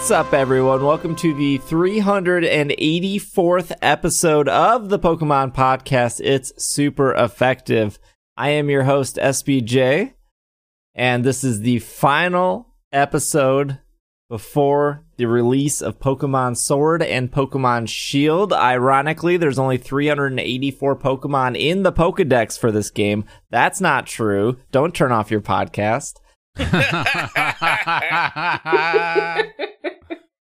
What's up, everyone? Welcome to the 384th episode of the Pokemon Podcast. It's super effective. I am your host, SBJ, and this is the final episode before the release of Pokemon Sword and Pokemon Shield. Ironically, there's only 384 Pokemon in the Pokedex for this game. That's not true. Don't turn off your podcast.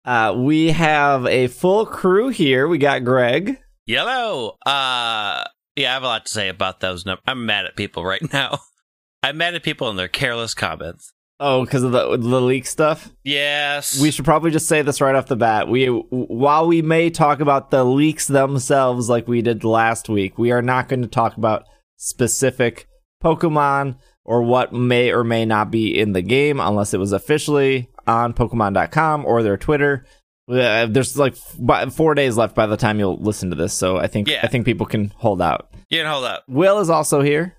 uh, we have a full crew here. We got Greg. Yellow. Uh, yeah, I have a lot to say about those numbers. I'm mad at people right now. I'm mad at people and their careless comments. Oh, because of the the leak stuff. Yes. We should probably just say this right off the bat. We while we may talk about the leaks themselves like we did last week, we are not going to talk about specific Pokemon or what may or may not be in the game unless it was officially on Pokemon.com or their Twitter. Uh, there's like four days left by the time you'll listen to this, so I think Yeah. I think people can hold out. you can hold up. Will is also here.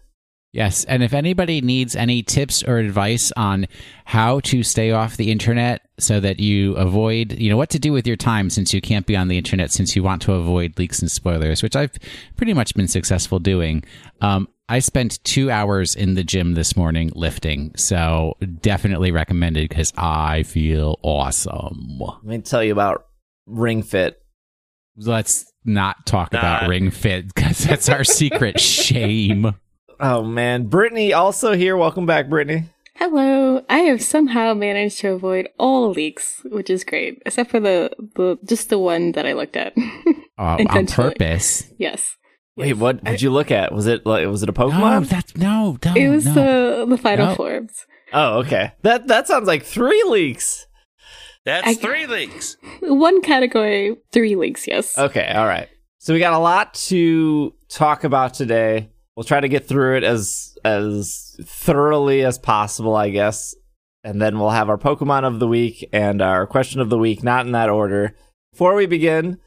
Yes, and if anybody needs any tips or advice on how to stay off the internet so that you avoid, you know, what to do with your time since you can't be on the internet since you want to avoid leaks and spoilers, which I've pretty much been successful doing. Um, I spent two hours in the gym this morning lifting, so definitely recommended because I feel awesome. Let me tell you about Ring Fit. Let's not talk about Nah. Ring Fit because that's our secret shame. Oh man, Brittany also here. Welcome back, Brittany. Hello. I have somehow managed to avoid all leaks, which is great, except for the, the just the one that I looked at. Uh, on purpose. yes. Wait, what did you look at? Was it like was it a Pokemon? No, Pokemon? that's no, no. it was no. the the final No. forms. oh, okay. That that sounds like three leaks. That's I- three leaks. One category, three leaks, yes. Okay, all right. So we got a lot to talk about today. We'll try to get through it as as thoroughly as possible, I guess. And then we'll have our Pokemon of the week and our question of the week, not in that order. Before we begin,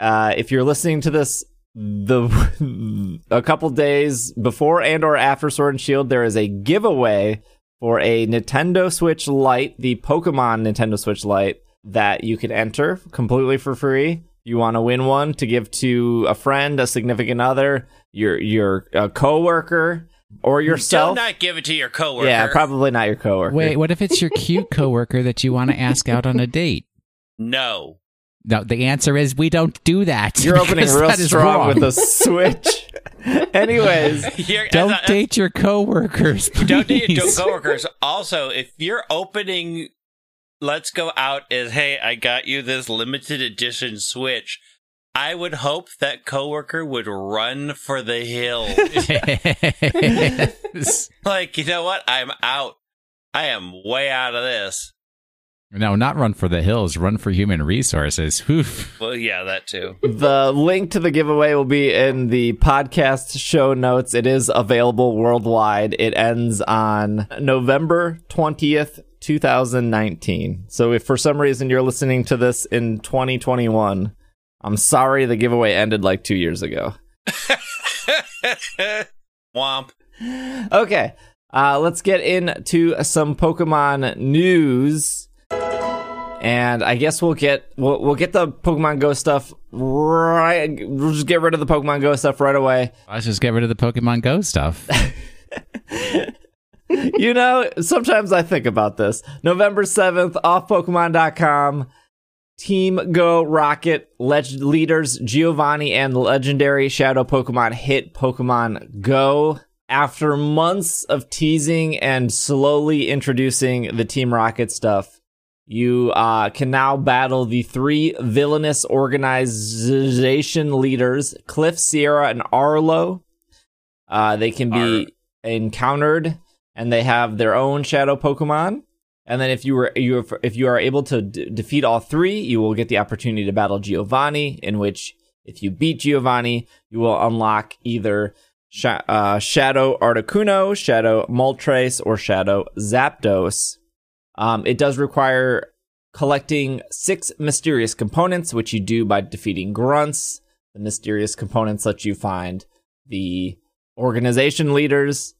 uh, if you're listening to this the a couple days before and or after Sword and Shield, there is a giveaway for a Nintendo Switch Lite, the Pokemon Nintendo Switch Lite, that you can enter completely for free. You want to win one to give to a friend, a significant other, your your a coworker, or Do yourself. not give it to your coworker. yeah, probably not your coworker. Wait, what if it's your cute coworker that you want to ask out on a date? No. No, the answer is we don't do that. You're opening because real that is strong wrong. with a Switch. Anyways, You're, Don't uh, date your coworkers. Please. Don't date your coworkers. Also, if you're opening Let's Go Out is, hey, I got you this limited edition Switch, I would hope that coworker would run for the hills. like, you know what? I'm out. I am way out of this. No, not run for the hills. Run for human resources. Oof. Well, yeah, that too. the link to the giveaway will be in the podcast show notes. It is available worldwide. It ends on November 20th, 2019. So if for some reason you're listening to this in 2021, I'm sorry the giveaway ended like two years ago. Womp. Okay, uh, let's get into some Pokemon news. And I guess we'll get we'll, we'll get the Pokemon Go stuff right. We'll just get rid of the Pokemon Go stuff right away. Let's just get rid of the Pokemon Go stuff. you know, sometimes I think about this. November 7th, off Pokemon.com. Team Go Rocket leg- leaders Giovanni and legendary Shadow Pokemon hit Pokemon Go. After months of teasing and slowly introducing the Team Rocket stuff, you uh, can now battle the three villainous organization leaders, Cliff, Sierra, and Arlo. Uh, they can be encountered, and they have their own shadow Pokemon. And then if you were you if you are able to d- defeat all three, you will get the opportunity to battle Giovanni. In which, if you beat Giovanni, you will unlock either Sha- uh, Shadow Articuno, Shadow Moltres, or Shadow Zapdos. Um, it does require collecting six mysterious components, which you do by defeating grunts. The mysterious components let you find the organization leaders.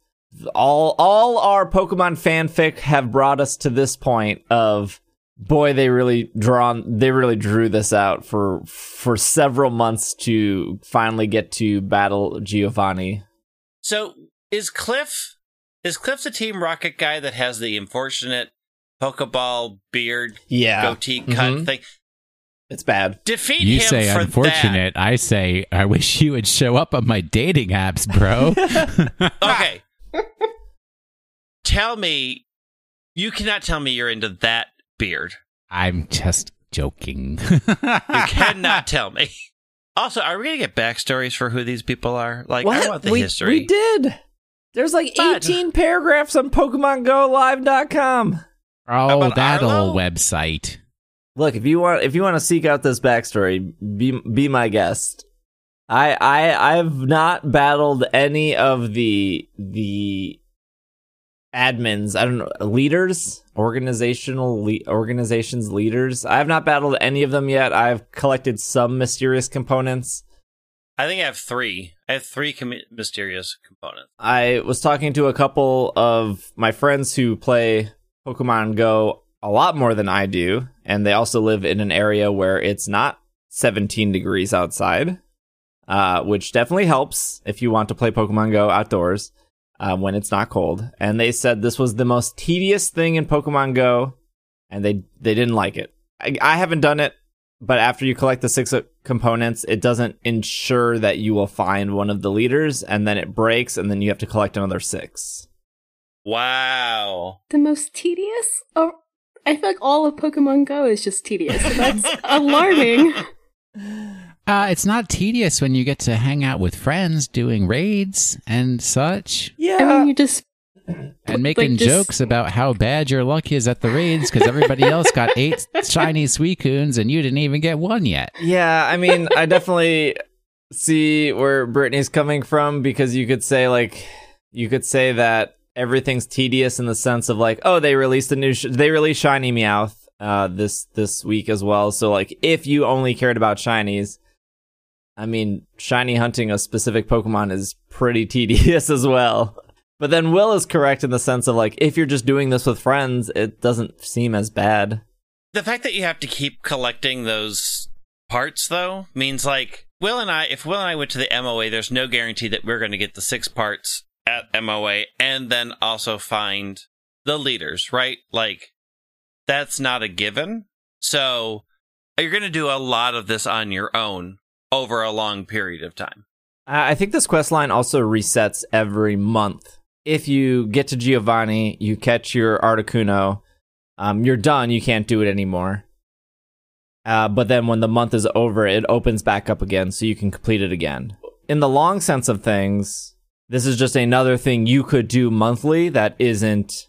All all our Pokemon fanfic have brought us to this point of boy, they really drawn they really drew this out for for several months to finally get to battle Giovanni. So is Cliff is Cliff the Team Rocket guy that has the unfortunate Pokeball beard Yeah, goatee cut Mhm. thing? it's bad. Defeat You him say for unfortunate. I say I wish you would show up on my dating apps, bro. Okay. tell me, you cannot tell me you're into that beard. I'm just joking. You cannot tell me. Also, are we gonna get backstories for who these people are? Like, I What? want the we, history. we did. There's like But- 18 paragraphs on PokemonGoLive.com. oh, that Arlo? old website. Look, if you want if you want to seek out this backstory, be be my guest. I I I've not battled any of the the admins, I don't know, leaders, organizational le- organizations leaders. I have not battled any of them yet. I've collected some mysterious components. I think I have three. I have three com- mysterious components. I was talking to a couple of my friends who play Pokemon Go a lot more than I do, and they also live in an area where it's not 17 degrees outside, uh, which definitely helps if you want to play Pokemon Go outdoors uh, when it's not cold. And they said this was the most tedious thing in Pokemon Go, and they they didn't like it. I, I haven't done it, but after you collect the six uh, components, it doesn't ensure that you will find one of the leaders, and then it breaks, and then you have to collect another six. Wow. The most tedious? Oh, I feel like all of Pokemon Go is just tedious. That's alarming. Uh, it's not tedious when you get to hang out with friends doing raids and such, Yeah, I mean, you just and making just- jokes about how bad your luck is at the raids because everybody else got eight shiny Suicunes and you didn't even get one yet. Yeah, I mean, I definitely see where Brittany's coming from because you could say like you could say that everything's tedious in the sense of like, oh, they released a new sh- they released Shiny Meowth uh this this week as well. So like if you only cared about shinies, I mean, shiny hunting a specific Pokemon is pretty tedious as well. But then Will is correct in the sense of like if you're just doing this with friends, it doesn't seem as bad. The fact that you have to keep collecting those parts, though, means like Will and I, if Will and I went to the MOA, there's no guarantee that we're going to get the six parts at MOA and then also find the leaders, right? Like, that's not a given. So, you're going to do a lot of this on your own over a long period of time. I think this quest line also resets every month. If you get to Giovanni, you catch your Articuno, um, you're done. You can't do it anymore. Uh, but then when the month is over, it opens back up again, so you can complete it again. In the long sense of things, this is just another thing you could do monthly that isn't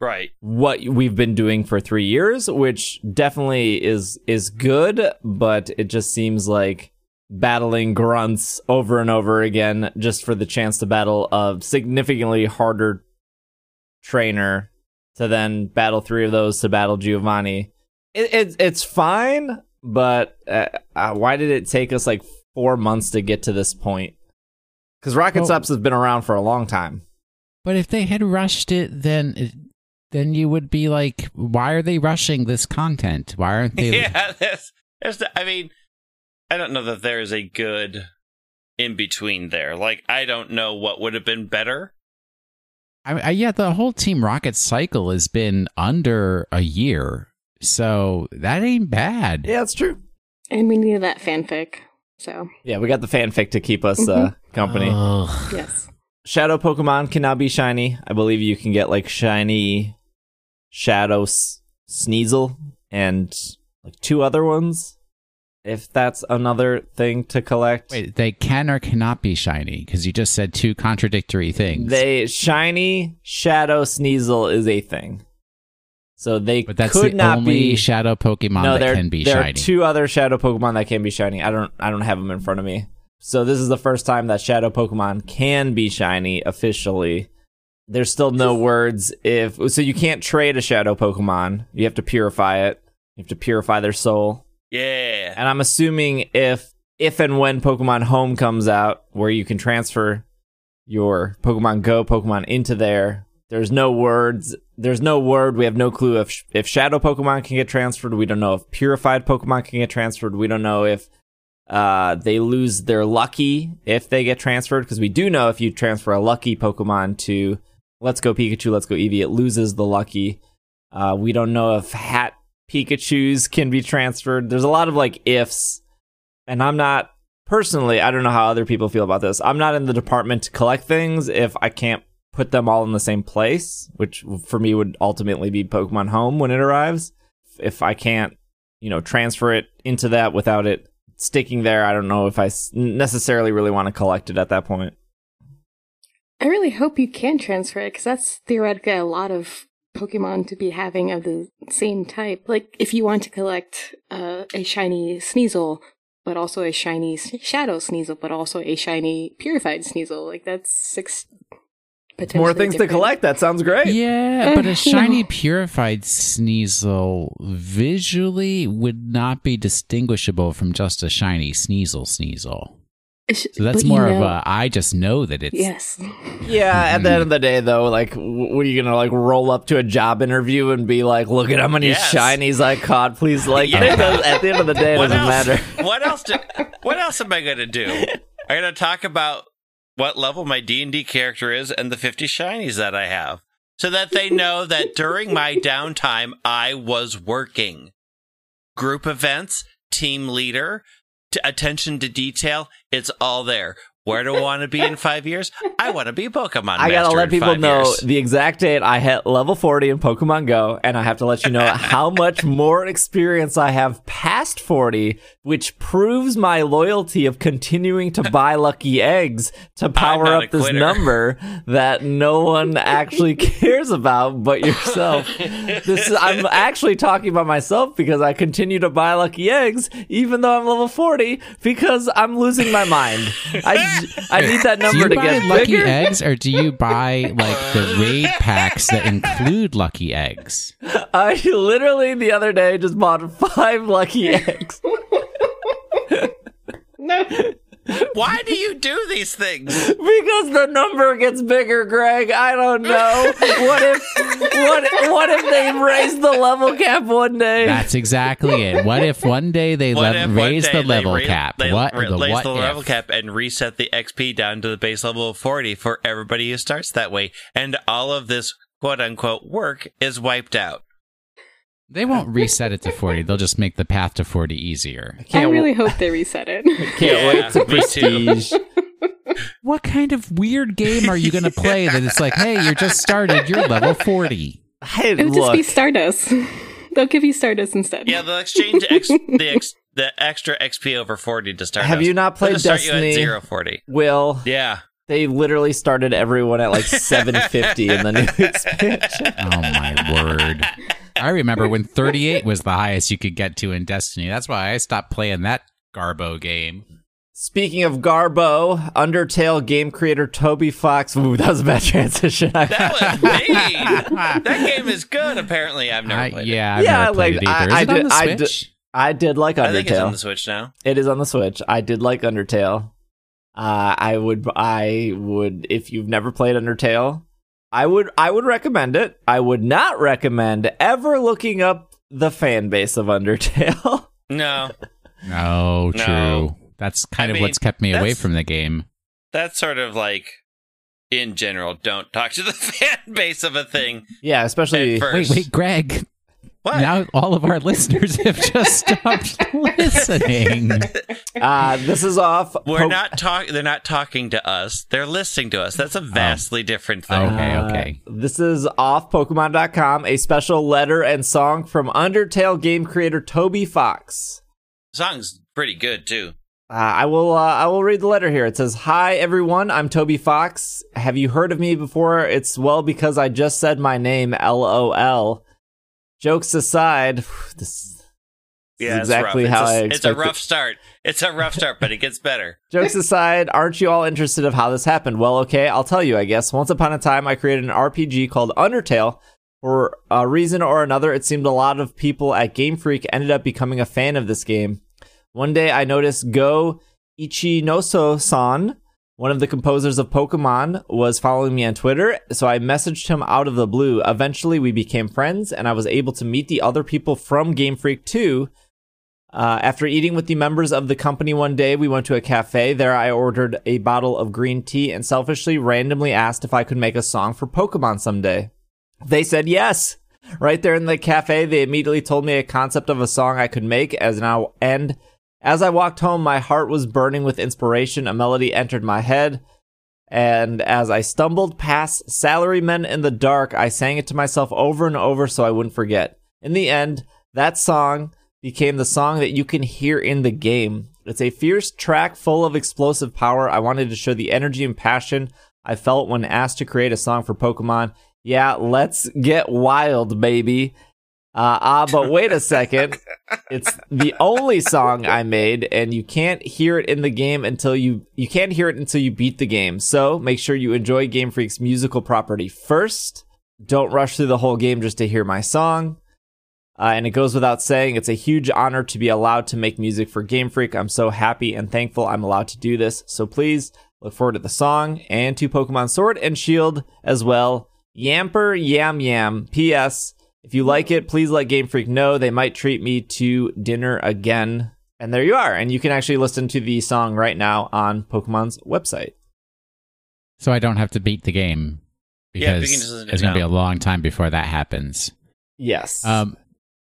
Right. what we've been doing for three years, which definitely is is good, but it just seems like battling grunts over and over again just for the chance to battle a significantly harder trainer to then battle three of those to battle Giovanni. It, it it's fine, but uh, uh, why did it take us like four months to get to this point? Because Rocket Well- Subs has been around for a long time. But if they had rushed it, then then you would be like, why are they rushing this content? Why aren't they? yeah, there's, there's the, I mean, I don't know that there is a good in between there. Like, I don't know what would have been better. I, I, yeah, the whole Team Rocket cycle has been under a year, so that ain't bad. Yeah, that's true. and we needed that fanfic. So Yeah, we got the fanfic to keep us uh, company. Ugh. yes, Shadow Pokemon can now be shiny. I believe you can get like shiny Shadow S- Sneasel and like two other ones. If that's another thing to collect. Wait, they can or cannot be shiny because you just said two contradictory things. They shiny Shadow Sneasel is a thing. So they but that's could the not only be shadow Pokemon no, that there, can be there shiny. are two other shadow Pokemon that can be shiny. I don't I don't have them in front of me. So this is the first time that shadow Pokemon can be shiny officially. There's still no words if so you can't trade a shadow Pokemon. You have to purify it. You have to purify their soul. Yeah. And I'm assuming if if and when Pokemon Home comes out where you can transfer your Pokemon Go Pokemon into there, there's no words. There's no word. We have no clue if if shadow Pokemon can get transferred. We don't know if purified Pokemon can get transferred. We don't know if uh, they lose their lucky if they get transferred because we do know if you transfer a lucky Pokemon to Let's Go Pikachu, Let's Go Eevee, it loses the lucky. Uh, we don't know if hat Pikachu's can be transferred. There's a lot of like ifs, and I'm not personally. I don't know how other people feel about this. I'm not in the department to collect things if I can't put them all in the same place, which for me would ultimately be Pokemon Home when it arrives. If I can't, you know, transfer it into that without it sticking there, I don't know if I necessarily really want to collect it at that point. I really hope you can transfer it because that's theoretically a lot of Pokemon to be having of the same type. Like if you want to collect uh, a shiny Sneasel, but also a shiny Shadow Sneasel, but also a shiny Purified Sneasel, like that's six more things different. to collect. That sounds great. Yeah, but a shiny purified Sneasel visually would not be distinguishable from just a shiny Sneasel Sneasel. So that's more know, of a I just know that it's yes. Yeah, at the end of the day though, like what are you gonna like roll up to a job interview and be like, look at how many yes. shinies I caught, please like yeah. at the end of the day it doesn't else, matter. What else do, what else am I gonna do? I'm gonna talk about what level my D&D character is and the 50 shinies that I have so that they know that during my downtime I was working. Group events, team leader, attention to detail, it's all there. Where do I want to be in five years? I want to be Pokemon. I gotta let people know years. the exact date I hit level 40 in Pokemon Go, and I have to let you know how much more experience I have past 40, which proves my loyalty of continuing to buy lucky eggs to power up this number that no one actually cares about but yourself. this is, I'm actually talking about myself because I continue to buy lucky eggs even though I'm level 40 because I'm losing my mind. I I need that number to get lucky bigger. eggs, or do you buy like the raid packs that include lucky eggs? I literally the other day just bought five lucky eggs. no. Why do you do these things? Because the number gets bigger, Greg. I don't know. What if what what if they raise the level cap one day? That's exactly it. What if one day they le- raise day the level ra- cap? They what ra- the raise what the if? level cap and reset the XP down to the base level of 40 for everybody who starts that way and all of this quote unquote work is wiped out. They won't reset it to 40. They'll just make the path to 40 easier. I, I really w- hope they reset it. can't wait to prestige. what kind of weird game are you going to play that it's like, hey, you're just started, you're level 40? It'll look. just be Stardust. They'll give you Stardust instead. Yeah, they'll exchange ex- the ex- the extra XP over 40 to start. Have you not played start Destiny? You at zero 40. Will. Yeah. They literally started everyone at like 750 in the new expansion. Oh my word. I remember when 38 was the highest you could get to in Destiny. That's why I stopped playing that Garbo game. Speaking of Garbo, Undertale game creator Toby Fox. Ooh, that was a bad transition. that was me. that game is good. Apparently, I've never played yeah, it. I've yeah, never played like, it either. I, I did, I did, I did like Undertale. I think it's on the Switch now. It is on the Switch. I did like Undertale. Uh, I would, I would, if you've never played Undertale, I would, I would recommend it. I would not recommend ever looking up the fan base of Undertale. No, no, true. No. That's kind I of mean, what's kept me away from the game. That's sort of like, in general, don't talk to the fan base of a thing. Yeah, especially. Wait, wait, Greg. What? Now all of our listeners have just stopped listening. Uh, this is off. We're po- not talking. They're not talking to us. They're listening to us. That's a vastly oh. different thing. Okay, okay. Uh, this is off Pokemon.com. A special letter and song from Undertale game creator Toby Fox. song's pretty good too. Uh, I will. Uh, I will read the letter here. It says, "Hi everyone. I'm Toby Fox. Have you heard of me before? It's well because I just said my name. LOL." Jokes aside, this yeah, is exactly how a, I expected. It's a rough start. It's a rough start, but it gets better. jokes aside, aren't you all interested of how this happened? Well, okay, I'll tell you, I guess. Once upon a time, I created an RPG called Undertale. For a reason or another, it seemed a lot of people at Game Freak ended up becoming a fan of this game. One day, I noticed Go Ichinose-san One of the composers of Pokemon was following me on Twitter, so I messaged him out of the blue. Eventually, we became friends, and I was able to meet the other people from Game Freak too. Uh, after eating with the members of the company one day, we went to a cafe. There, I ordered a bottle of green tea and selfishly randomly asked if I could make a song for Pokemon someday. They said yes. Right there in the cafe, they immediately told me a concept of a song I could make as now and as I walked home, my heart was burning with inspiration. A melody entered my head. And as I stumbled past Salarymen in the Dark, I sang it to myself over and over so I wouldn't forget. In the end, that song became the song that you can hear in the game. It's a fierce track full of explosive power. I wanted to show the energy and passion I felt when asked to create a song for Pokemon. Yeah, let's get wild, baby. Uh, ah, but wait a second. it's the only song I made, and you can't hear it in the game until you you can't hear it until you beat the game. So make sure you enjoy Game Freak's musical property first. Don't rush through the whole game just to hear my song. Uh, and it goes without saying, it's a huge honor to be allowed to make music for Game Freak. I'm so happy and thankful I'm allowed to do this. So please look forward to the song and to Pokemon Sword and Shield as well. Yamper Yam Yam. P.S. If you like it, please let Game Freak know. They might treat me to dinner again. And there you are. And you can actually listen to the song right now on Pokemon's website. So I don't have to beat the game because yeah, it's going to be a long time before that happens. Yes. Um,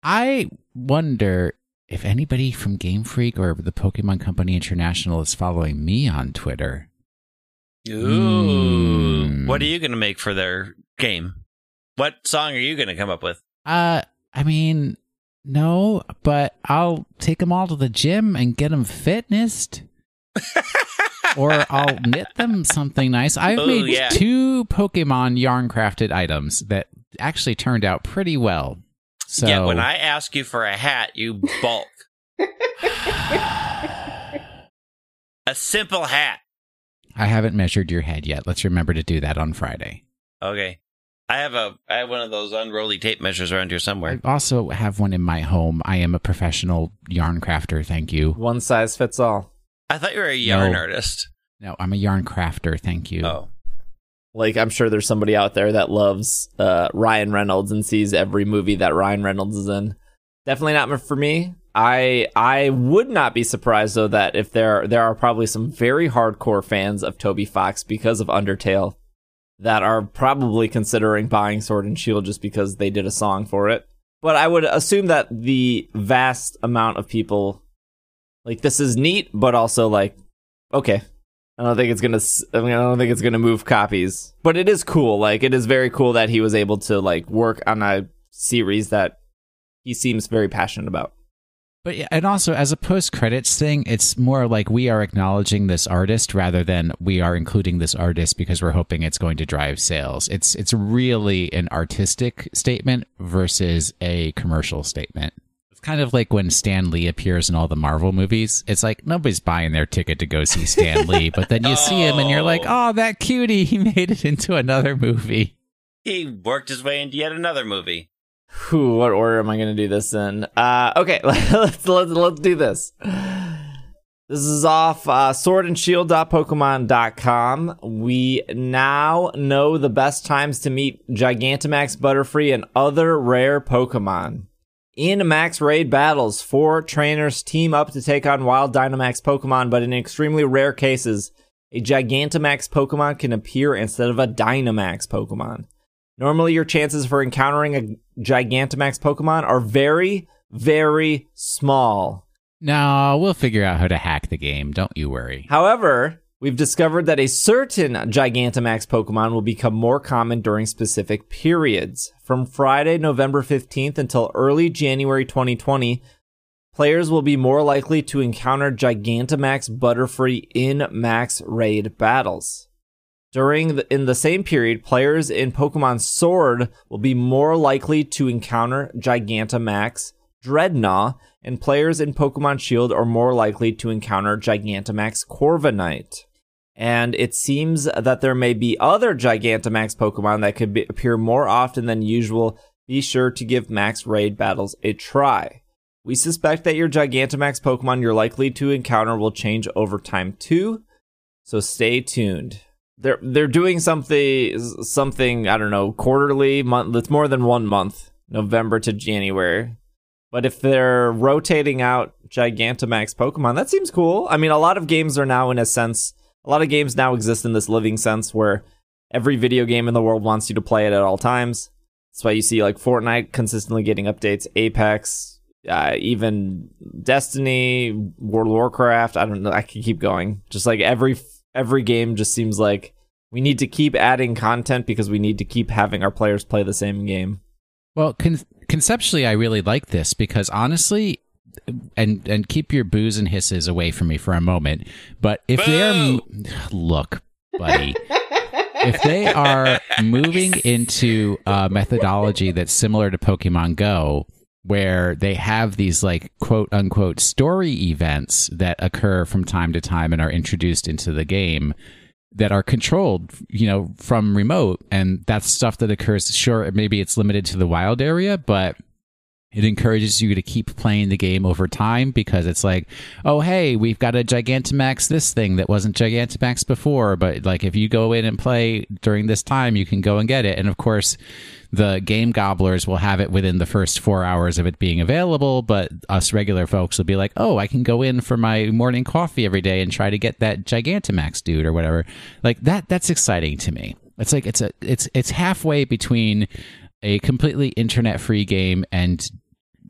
I wonder if anybody from Game Freak or the Pokemon Company International is following me on Twitter. Ooh. Mm. What are you going to make for their game? What song are you going to come up with? Uh, I mean, no, but I'll take them all to the gym and get them fitnessed. or I'll knit them something nice. I've Ooh, made yeah. two Pokemon yarn crafted items that actually turned out pretty well. So Yeah, when I ask you for a hat, you bulk. a simple hat. I haven't measured your head yet. Let's remember to do that on Friday. Okay. I have a I have one of those unroly tape measures around here somewhere. I also have one in my home. I am a professional yarn crafter. Thank you. One size fits all. I thought you were a yarn no. artist. No, I'm a yarn crafter. Thank you. Oh. Like I'm sure there's somebody out there that loves uh, Ryan Reynolds and sees every movie that Ryan Reynolds is in. Definitely not for me. I I would not be surprised though that if there there are probably some very hardcore fans of Toby Fox because of Undertale that are probably considering buying Sword and Shield just because they did a song for it. But I would assume that the vast amount of people like this is neat, but also like okay. I don't think it's gonna. I, mean, I don't think it's gonna move copies, but it is cool. Like it is very cool that he was able to like work on a series that he seems very passionate about. But yeah, and also as a post credits thing, it's more like we are acknowledging this artist rather than we are including this artist because we're hoping it's going to drive sales. It's it's really an artistic statement versus a commercial statement. It's kind of like when Stan Lee appears in all the Marvel movies. It's like nobody's buying their ticket to go see Stan Lee, but then you oh. see him and you're like, "Oh, that cutie, he made it into another movie." He worked his way into yet another movie. Whew, what order am I going to do this in? Uh, okay, let's, let's, let's do this. This is off uh, swordandshield.pokemon.com. We now know the best times to meet Gigantamax, Butterfree, and other rare Pokemon. In max raid battles, four trainers team up to take on wild Dynamax Pokemon, but in extremely rare cases, a Gigantamax Pokemon can appear instead of a Dynamax Pokemon. Normally, your chances for encountering a Gigantamax Pokemon are very, very small. No, we'll figure out how to hack the game. Don't you worry. However, we've discovered that a certain Gigantamax Pokemon will become more common during specific periods. From Friday, November 15th until early January 2020, players will be more likely to encounter Gigantamax Butterfree in max raid battles. During the, in the same period, players in Pokemon Sword will be more likely to encounter Gigantamax Drednaw, and players in Pokemon Shield are more likely to encounter Gigantamax Corviknight. And it seems that there may be other Gigantamax Pokemon that could be, appear more often than usual. Be sure to give max raid battles a try. We suspect that your Gigantamax Pokemon you're likely to encounter will change over time too. So stay tuned. They're they're doing something something I don't know quarterly month. It's more than one month, November to January. But if they're rotating out Gigantamax Pokemon, that seems cool. I mean, a lot of games are now in a sense. A lot of games now exist in this living sense where every video game in the world wants you to play it at all times. That's why you see like Fortnite consistently getting updates, Apex, uh, even Destiny, World of Warcraft. I don't know. I can keep going. Just like every every game just seems like we need to keep adding content because we need to keep having our players play the same game. Well, con- conceptually, I really like this because honestly, and and keep your boos and hisses away from me for a moment. But if they're look, buddy. if they are moving into a methodology that's similar to Pokemon Go, where they have these like quote unquote story events that occur from time to time and are introduced into the game that are controlled, you know, from remote. And that's stuff that occurs. Sure, maybe it's limited to the wild area, but it encourages you to keep playing the game over time because it's like, oh, hey, we've got a Gigantamax this thing that wasn't Gigantamax before. But like, if you go in and play during this time, you can go and get it. And of course, the game gobblers will have it within the first four hours of it being available. But us regular folks will be like, oh, I can go in for my morning coffee every day and try to get that Gigantamax dude or whatever. Like that, that's exciting to me. It's like, it's a, it's, it's halfway between a completely internet free game and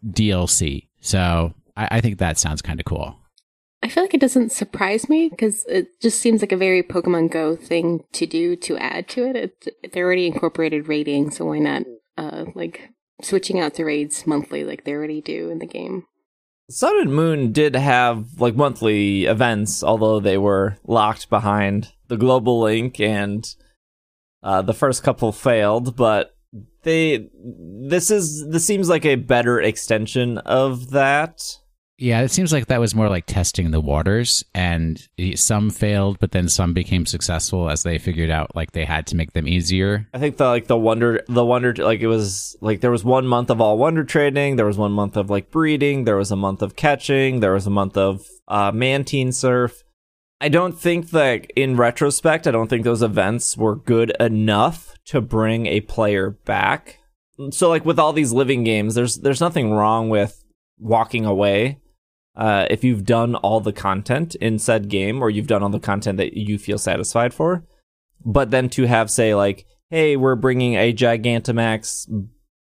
DLC. So I, I think that sounds kind of cool. I feel like it doesn't surprise me because it just seems like a very Pokemon Go thing to do to add to it. it they already incorporated raiding, so why not uh, like switching out to raids monthly like they already do in the game? Sun and Moon did have like monthly events, although they were locked behind the global link and uh, the first couple failed. But they this is this seems like a better extension of that. Yeah, it seems like that was more like testing the waters, and some failed, but then some became successful as they figured out like they had to make them easier. I think the like the wonder the wonder like it was like there was one month of all wonder trading, there was one month of like breeding, there was a month of catching, there was a month of uh, Mantine surf. I don't think that in retrospect, I don't think those events were good enough to bring a player back. So like with all these living games, there's there's nothing wrong with walking away uh, if you've done all the content in said game or you've done all the content that you feel satisfied for. But then to have say like, hey, we're bringing a Gigantamax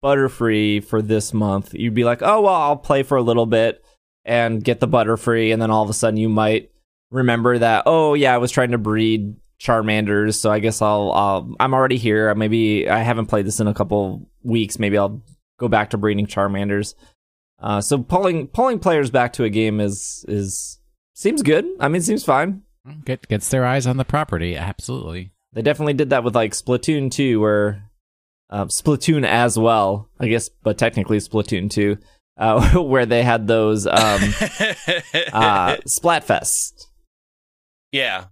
Butterfree for this month, you'd be like, oh well, I'll play for a little bit and get the Butterfree, and then all of a sudden you might remember that, oh yeah, I was trying to breed Charmanders, so I guess I'll, I'll I'm already here. Maybe I haven't played this in a couple weeks. Maybe I'll go back to breeding Charmanders. Uh, so pulling pulling players back to a game is is seems good. I mean, seems fine. Get, gets their eyes on the property. Absolutely. They definitely did that with like Splatoon 2, where uh, Splatoon as well, I guess, but technically Splatoon 2, uh, where they had those um, uh, Splatfest. Yeah,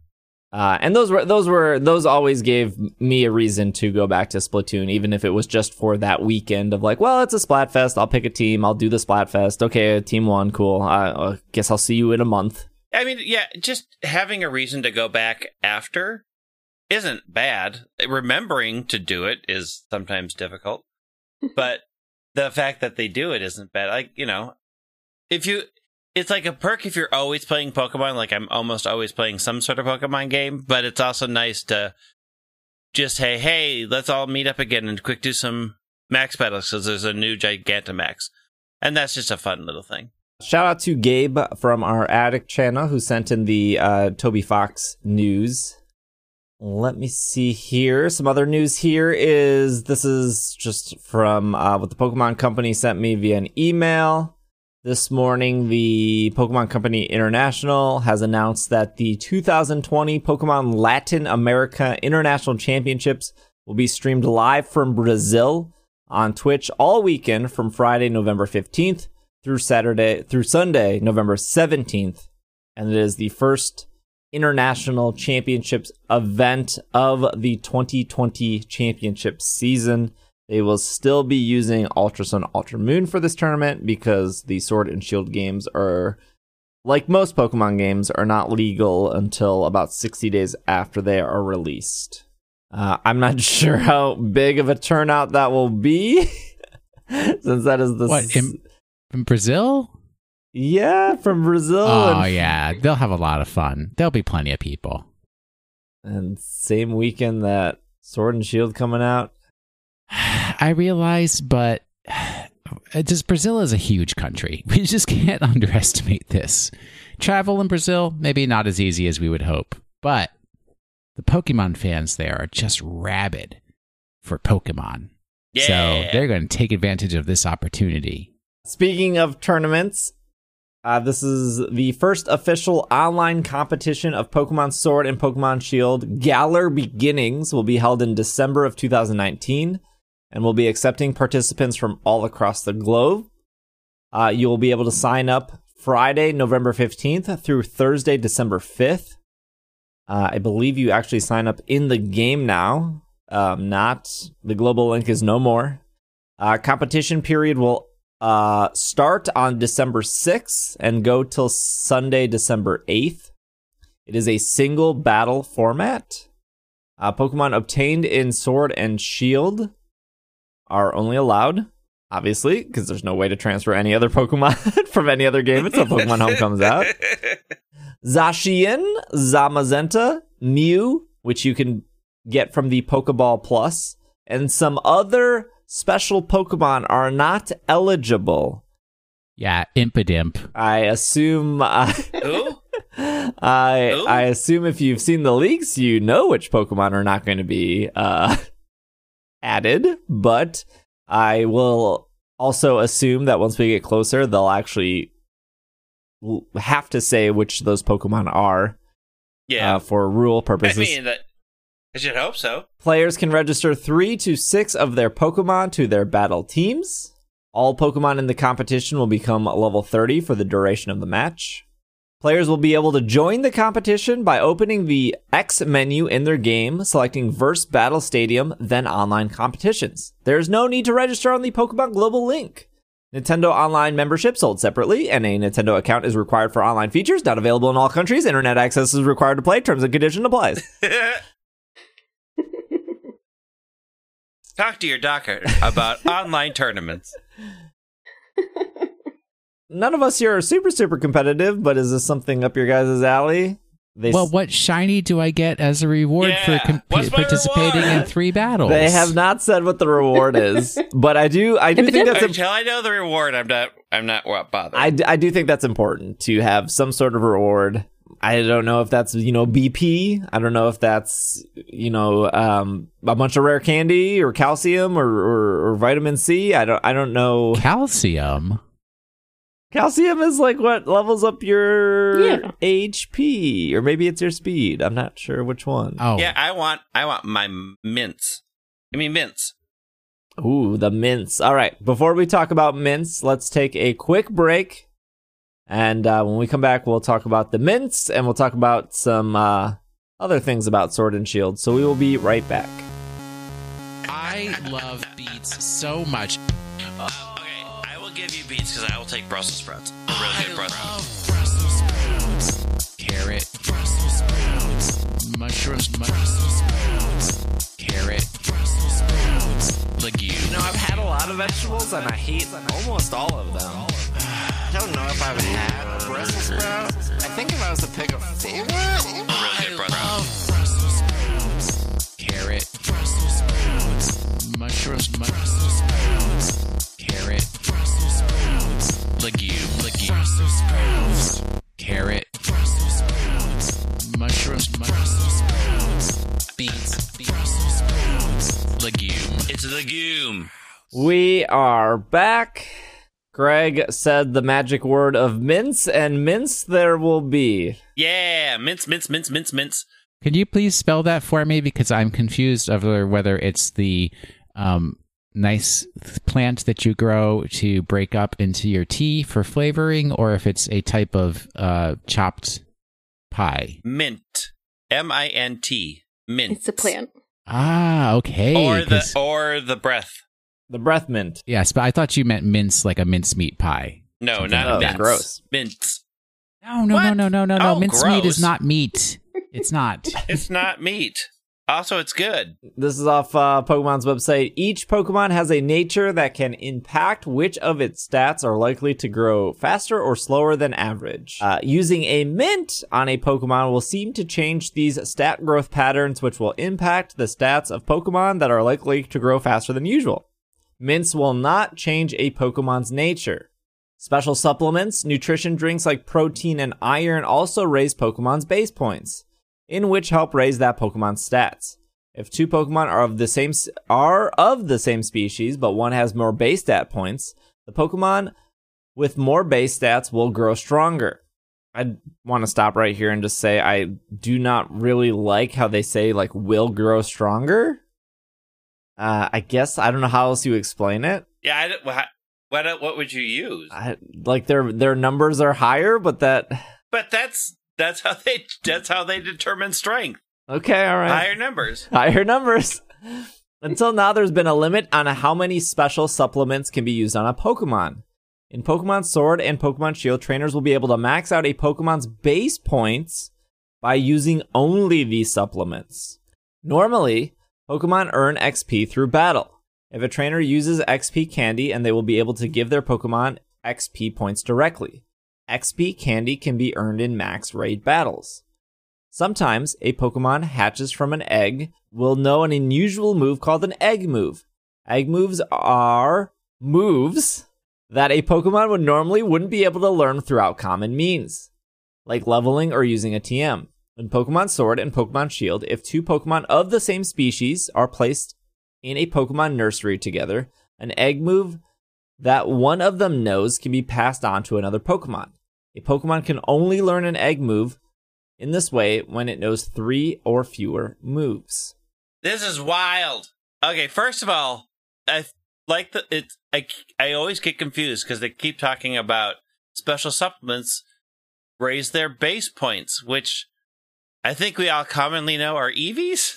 uh, and those were those were those always gave me a reason to go back to Splatoon, even if it was just for that weekend of like, well, it's a Splatfest. I'll pick a team. I'll do the Splatfest. Okay, team one, cool. I, I guess I'll see you in a month. I mean, yeah, just having a reason to go back after isn't bad. Remembering to do it is sometimes difficult, but the fact that they do it isn't bad. Like you know, if you it's like a perk if you're always playing Pokemon. Like I'm almost always playing some sort of Pokemon game, but it's also nice to just hey, hey, let's all meet up again and quick do some max battles because there's a new Gigantamax, and that's just a fun little thing. Shout out to Gabe from our Addict channel who sent in the uh, Toby Fox news. Let me see here. Some other news here is this is just from uh, what the Pokemon Company sent me via an email. This morning, the Pokemon Company International has announced that the 2020 Pokemon Latin America International Championships will be streamed live from Brazil on Twitch all weekend from Friday, November 15th through Saturday through Sunday, November 17th. And it is the first international championships event of the 2020 championship season. They will still be using Ultra Sun, Ultra Moon for this tournament because the Sword and Shield games are like most Pokemon games, are not legal until about 60 days after they are released. Uh, I'm not sure how big of a turnout that will be, since that is the What s- in, in Brazil? yeah from Brazil. Oh and, yeah, they'll have a lot of fun. There'll be plenty of people. and same weekend that Sword and Shield coming out. I realize, but it just Brazil is a huge country. We just can't underestimate this. Travel in Brazil, maybe not as easy as we would hope, but the Pokemon fans there are just rabid for Pokemon. Yeah. So they're going to take advantage of this opportunity. Speaking of tournaments, uh, this is the first official online competition of Pokemon Sword and Pokemon Shield. Galar Beginnings will be held in December of 2019 and we'll be accepting participants from all across the globe. Uh, you will be able to sign up Friday, November 15th through Thursday, December 5th. Uh, I believe you actually sign up in the game now. Um, not the global link is no more. Uh, competition period will uh, start on December 6th and go till Sunday, December 8th. It is a single battle format. Uh, Pokemon obtained in Sword and Shield are only allowed, obviously, because there's no way to transfer any other Pokemon from any other game until Pokemon Home comes out. Zacian, Zamazenta, Mew, which you can get from the Pokeball Plus, and some other special Pokemon are not eligible. Yeah, Impidimp. I assume uh, Who? I Ooh. I assume if you've seen the leaks, you know which Pokemon are not going to be uh, added. But I will also assume that once we get closer, they'll actually have to say which those Pokemon are Yeah. uh, for rule purposes. I mean, that. I should hope so. Players can register three to six of their Pokemon to their battle teams. All Pokemon in the competition will become level 30 for the duration of the match. Players will be able to join the competition by opening the X menu in their game, selecting Verse Battle Stadium, then Online Competitions. There is no need to register on the Pokemon Global link. Nintendo Online membership sold separately, and a Nintendo account is required for online features. Not available in all countries. Internet access is required to play. Terms and condition applies. Talk to your doctor about online tournaments. none of us here are super super competitive, but is this something up your guys' alley? They Well, what shiny do I get as a reward Yeah, for com- participating reward? in three battles? they have not said what the reward is, but I do I do think that's im- Until I know the reward, I'm not. I'm not well, bothered. I, d- I do think that's important to have some sort of reward. I don't know if that's you know BP. I don't know if that's you know um, a bunch of rare candy or calcium or, or, or vitamin C. I don't I don't know. calcium. Calcium is like what levels up your Yeah. HP or maybe it's your speed. I'm not sure which one. Oh, yeah, I want. I want my mints. I mean mints. Ooh, the mints. All right. Before we talk about mints, let's take a quick break. And uh, when we come back, we'll talk about the mints and we'll talk about some uh, other things about Sword and Shield. So we will be right back. I love beats so much. Okay, I will give you beets because I will take Brussels sprouts. A really good Brussels. Brussels sprouts, carrot, Brussels sprouts, mushrooms, Brussels sprouts, carrot, Brussels sprouts, legume. You know, I've had a lot of vegetables and I hate almost all of them. I don't know if I've had a Brussels sprout. I think if I was to pick a favorite, A really good Brussels. love Brussels sprouts, carrot, Brussels sprouts, mushrooms, Brussels sprouts, carrot, Brussels sprouts, carrot, Brussels sprouts, mushrooms, Brussels sprouts, beets, Brussels sprouts, legume. It's a legume. We are back. Greg said the magic word of mince, and mince there will be. Yeah, mince, mince, mince, mince, mints. Could you please spell that for me because I'm confused over whether it's the um, nice plant that you grow to break up into your tea for flavoring, or if it's a type of uh, chopped pie. Mint. M I N T. Mint. It's a plant. Ah, okay. Or the 'cause- or the breath. The breath mint. yes, but I thought you meant mince like a mincemeat pie. No, Something not like that. Gross. Mints. No, no, What? no, no, no, no, no. Oh, Mincemeat is not meat. It's not. It's not meat. Also, it's good. This is off uh, Pokemon's website. Each Pokemon has a nature that can impact which of its stats are likely to grow faster or slower than average. Uh, using a mint on a Pokemon will seem to change these stat growth patterns, which will impact the stats of Pokemon that are likely to grow faster than usual. Mints will not change a Pokemon's nature. Special supplements, nutrition drinks like protein and iron also raise Pokemon's base points, in which help raise that Pokemon's stats. If two Pokemon are of the same are of the same species, but one has more base stat points, the Pokemon with more base stats will grow stronger. I want to stop right here and just say I do not really like how they say like will grow stronger. Uh, I guess I don't know how else you explain it. Yeah. I, don't- what what would you use? I, like their their numbers are higher, but that But that's that's how they that's how they determine strength. okay, all right. Higher numbers. higher numbers. Until now, there's been a limit on how many special supplements can be used on a Pokemon. In Pokemon Sword and Pokemon Shield, trainers will be able to max out a Pokemon's base points by using only these supplements. Normally, Pokemon earn XP through battle. If a trainer uses XP candy, and they will be able to give their Pokemon XP points directly. XP candy can be earned in max raid battles. Sometimes a Pokemon hatches from an egg will know an unusual move called an egg move. Egg moves are moves that a Pokemon would normally wouldn't be able to learn throughout common means, like leveling or using a TM. In Pokemon Sword and Pokemon Shield, if two Pokemon of the same species are placed in a Pokemon nursery together, an egg move that one of them knows can be passed on to another Pokemon. A Pokemon can only learn an egg move in this way when it knows three or fewer moves. This is wild. Okay, first of all, I like the it. I I always get confused because they keep talking about special supplements raise their base points, which I think we all commonly know are EVs.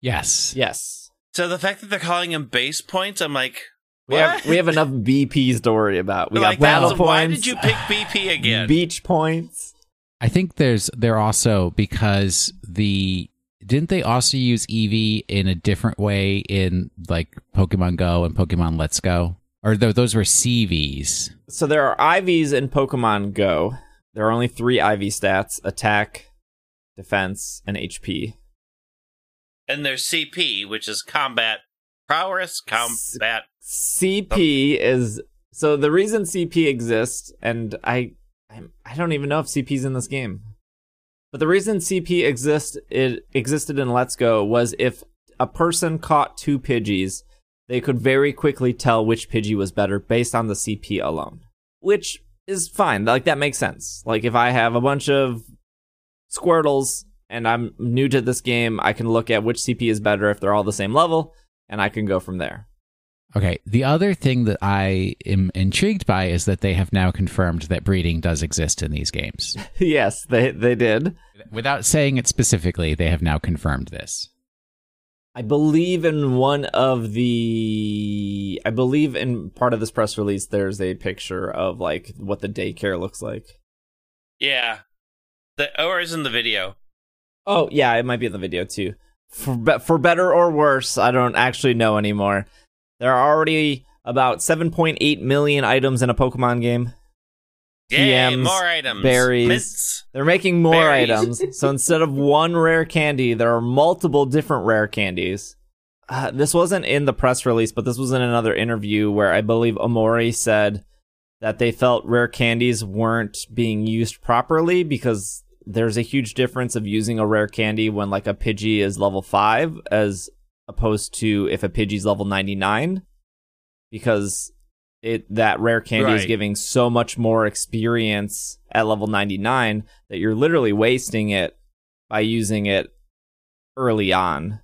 Yes. Yes. So the fact that they're calling them base points, I'm like, We what? have we have enough BPs to worry about. We like got battle that's- points. Why did you pick BP again? Beach points. I think there's they're also because the didn't they also use Eevee in a different way in like Pokemon Go and Pokemon Let's Go? Or th- those were CVs. So there are IVs in Pokemon Go. There are only three IV stats: attack, defense, and HP. and there's CP, which is combat prowess, combat. CP oh. is so the reason CP exists, and I, I, I don't even know if CP's in this game, but the reason CP exists it existed in Let's Go was if a person caught two Pidgeys, they could very quickly tell which Pidgey was better based on the CP alone, which is fine. Like that makes sense. Like if I have a bunch of Squirtles and I'm new to this game, I can look at which CP is better if they're all the same level, and I can go from there. Okay. The other thing that I am intrigued by is that they have now confirmed that breeding does exist in these games. yes, they they did. Without saying it specifically, they have now confirmed this. I believe in one of the I believe in part of this press release there's a picture of like what the daycare looks like. Yeah, the oh, or is in the video. Oh, yeah, it might be in the video too. For be- for better or worse, I don't actually know anymore. There are already about 7.8 million items in a Pokemon game. Yay, more items, berries. Mints. They're making more Berries. items. So instead of one rare candy, there are multiple different rare candies. Uh, this wasn't in the press release, but this was in another interview where I believe Omori said that they felt rare candies weren't being used properly because there's a huge difference of using a rare candy when like a Pidgey is level 5 as opposed to if a Pidgey's level 99 because it that rare candy is giving so much more experience at level 99 that you're literally wasting it by using it early on.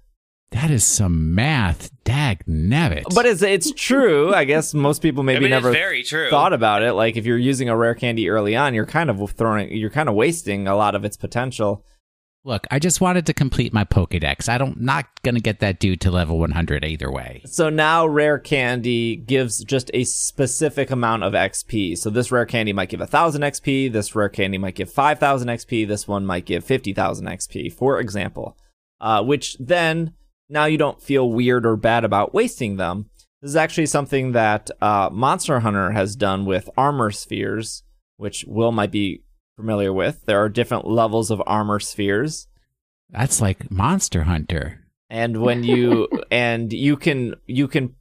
That is some math. Dag nabbit. But it's it's true. I guess most people maybe I mean, never very true. thought about it. Like if you're using a rare candy early on, you're kind of throwing, you're kind of wasting a lot of its potential. Look, I just wanted to complete my Pokedex. I don't not gonna get that dude to level 100 either way. So now rare candy gives just a specific amount of XP. So this rare candy might give 1000 XP, this rare candy might give 5000 XP, this one might give 50,000 XP, for example. Uh, which then now you don't feel weird or bad about wasting them. This is actually something that uh, Monster Hunter has done with armor spheres, which Will might be familiar with. There are different levels of armor spheres. That's like Monster Hunter. and when you and you can you can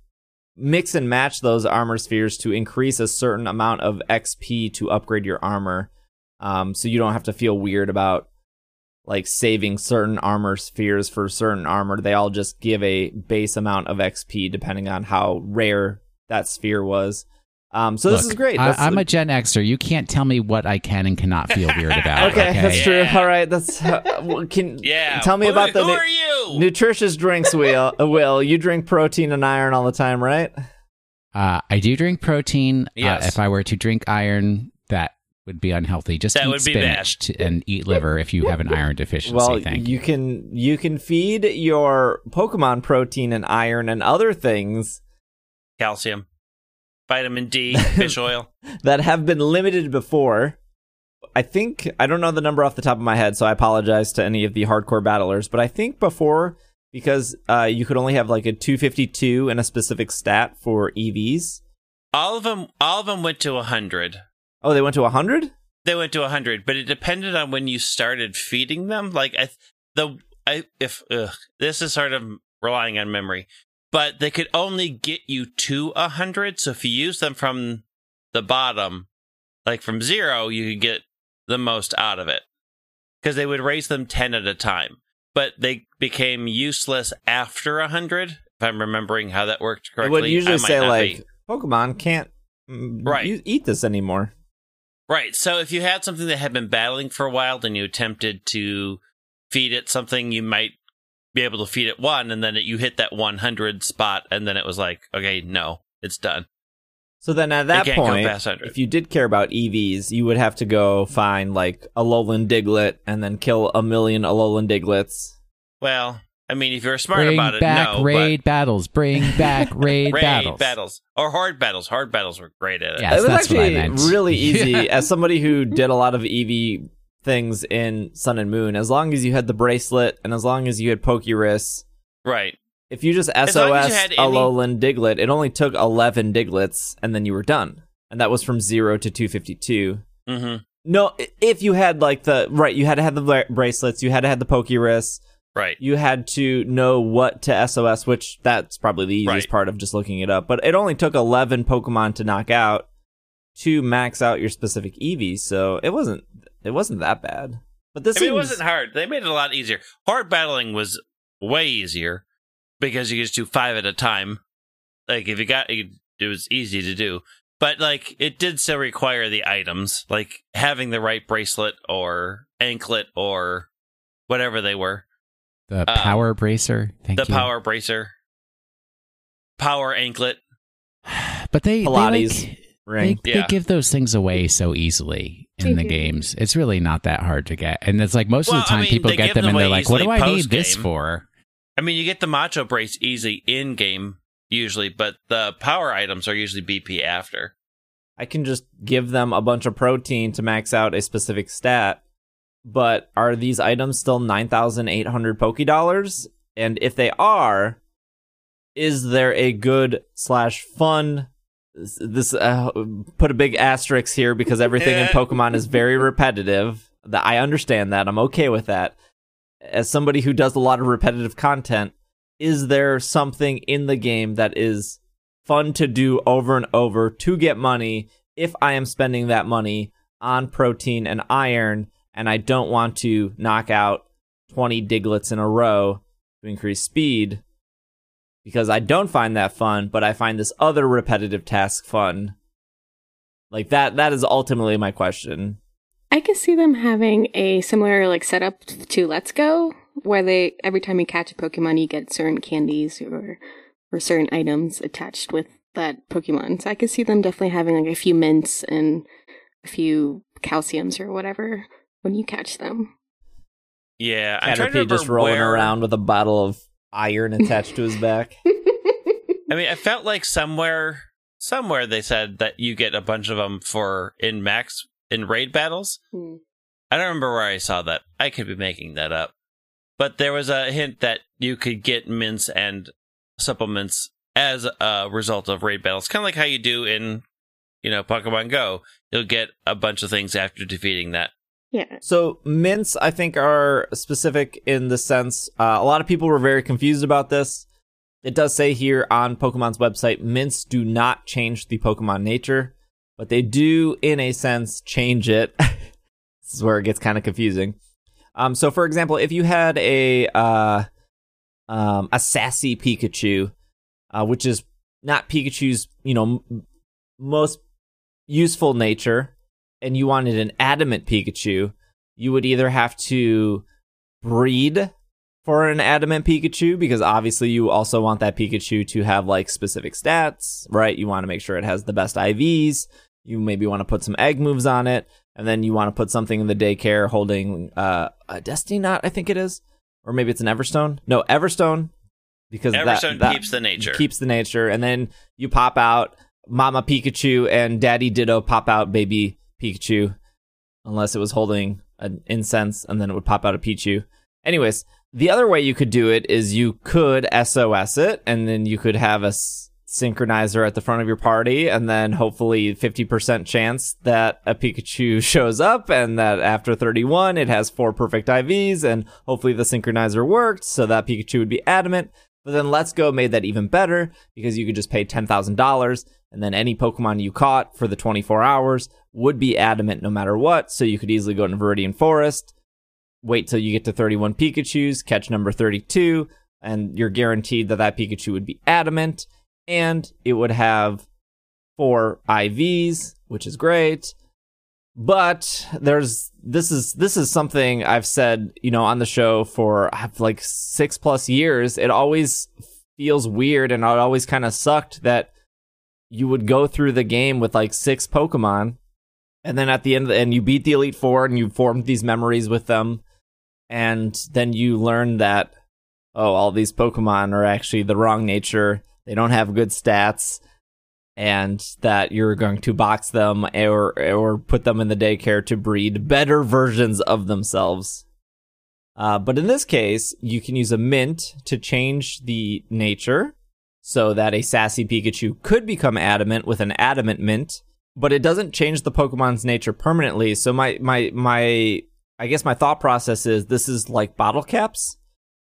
mix and match those armor spheres to increase a certain amount of XP to upgrade your armor. Um, so you don't have to feel weird about like saving certain armor spheres for certain armor. They all just give a base amount of XP depending on how rare that sphere was. Um, so this is great. I, That's- I'm a Gen Xer. You can't tell me what I can and cannot feel weird about. okay, okay, that's true. Yeah. All right, that's uh, well, can Yeah. tell me Who- about the Who nu- are you? nutritious drinks. Will uh, Will you drink protein and iron all the time, right? Uh, I do drink protein. Yes. Uh, if I were to drink iron, that would be unhealthy. Just That eat would be spinach to, and eat liver if you have an iron deficiency. Well, Thank you can you can feed your Pokemon protein and iron and other things Calcium, vitamin D, fish oil. that have been limited before. I think I don't know the number off the top of my head, so I apologize to any of the hardcore battlers. But I think before because uh, you could only have like a 252 and a specific stat for EVs. All of them, all of them went to hundred. Oh, they went to 100. They went to hundred, but it depended on when you started feeding them. Like I, the I if ugh, this is sort of relying on memory, but they could only get you to a hundred. So if you use them from the bottom, like from zero, you could get the most out of it because they would raise them ten at a time. But they became useless after a hundred. If I'm remembering how that worked It correctly, would usually say like be. Pokemon can't mm, Right. eat this anymore. Right. So if you had something that had been battling for a while, then you attempted to feed it something, you might be able to feed it one, and then it, you hit that 100 spot, and then it was like, okay, no, it's done. So then at that point, if you did care about EVs, you would have to go find like a Alolan Diglett and then kill a million Alolan Diglets. Well, I mean, if you're smart Bring about it, back no. raid battles. Bring back raid, raid battles. battles. or horde battles. Horde battles were great at it. Yes, it was that's what I actually meant. really easy as somebody who did a lot of EV things in Sun and Moon. As long as you had the bracelet and as long as you had Pokerus, Right. if you just you SOS any- Alolan Diglett, it only took 11 Diglets and then you were done. And that was from 0 to 252. hmm No, if you had like the right, you had to have the bra- bracelets, you had to have the Pokerus, Right. you had to know what to SOS, which that's probably the easiest Right. part of just looking it up. But it only took 11 Pokemon to knock out to max out your specific EVs, so it wasn't it wasn't that bad. But this I mean, it wasn't hard. They made it a lot easier. Horde battling was way easier because you could just do five at a time. Like if you got, it it was easy to do. But like it did still require the items, like having the right bracelet or anklet or whatever they were. The Um, power bracer. Thank the you. power bracer, power anklet. But they, they, Pilates like, ring. they, Yeah. they give those things away so easily in the Mhm. games. It's really not that hard to get. And it's like most Well, of the I time mean, people get them them and they're like, what do easily I need this for? I mean, you get the macho brace easy in game usually, but the power items are usually BP after. I can just give them a bunch of protein to max out a specific stat. But are these items still 9,800 Poké Dollars? And if they are, is there a good slash fun? This, uh, put a big asterisk here because everything in Pokemon is very repetitive. That I understand that. I'm okay with that. As somebody who does a lot of repetitive content, is there something in the game that is fun to do over and over to get money if I am spending that money on protein and iron and I don't want to knock out 20 diglets in a row to increase speed because I don't find that fun, but I find this other repetitive task fun. Like that that is ultimately my question. I could see them having a similar like setup to Let's Go, where they every time you catch a Pokemon, you get certain candies or or certain items attached with that Pokemon. So I could see them definitely having like a few mints and a few calciums or whatever when you catch them. Yeah, I'm trying to Caterpie just rolling where, around with a bottle of iron attached to his back. I mean, I felt like somewhere, somewhere they said that you get a bunch of them for in max in raid battles. Hmm. I don't remember where I saw that. I could be making that up, but there was a hint that you could get mints and supplements as a result of raid battles, kind of like how you do in, you know, Pokemon Go. You'll get a bunch of things after defeating that. Yeah. So mints, I think, are specific in the sense uh, a lot of people were very confused about this. It does say here on Pokemon's website, mints do not change the Pokemon nature, but they do, in a sense, change it. this is where it gets kind of confusing. Um, so, for example, if you had a uh, um, a sassy Pikachu, uh, which is not Pikachu's, you know, m- most useful nature, and you wanted an adamant Pikachu, you would either have to breed for an adamant Pikachu because obviously you also want that Pikachu to have like specific stats, right? You want to make sure it has the best IVs. You maybe want to put some egg moves on it, and then you want to put something in the daycare holding uh, a Destiny Knot, I think it is, or maybe it's an Everstone. No, Everstone, because that- Everstone that keeps the nature. keeps the nature, and then you pop out Mama Pikachu and Daddy Ditto pop out baby Pikachu, unless it was holding an incense, and then it would pop out a Pichu. Anyways, the other way you could do it is you could SOS it, and then you could have a synchronizer at the front of your party, and then hopefully 50% chance that a Pikachu shows up, and that after 31 it has four perfect IVs, and hopefully the synchronizer worked, so that Pikachu would be adamant. But then Let's Go made that even better because you could just pay $10,000 and then any Pokemon you caught for the 24 hours would be adamant no matter what. So you could easily go into Viridian Forest, wait till you get to 31 Pikachus, catch number 32, and you're guaranteed that that Pikachu would be adamant and it would have four IVs, which is great. But there's this is this is something I've said, you know, on the show for like 6 plus years. It always feels weird and it always kind of sucked that you would go through the game with like six Pokemon, and then at the end, and you beat the Elite Four, and you formed these memories with them, and then you learn that oh, all these Pokemon are actually the wrong nature. They don't have good stats, and that you're going to box them or or put them in the daycare to breed better versions of themselves. Uh, but in this case, you can use a mint to change the nature so that a sassy Pikachu could become adamant with an adamant mint, but it doesn't change the Pokemon's nature permanently. So my my my I guess my thought process is this is like bottle caps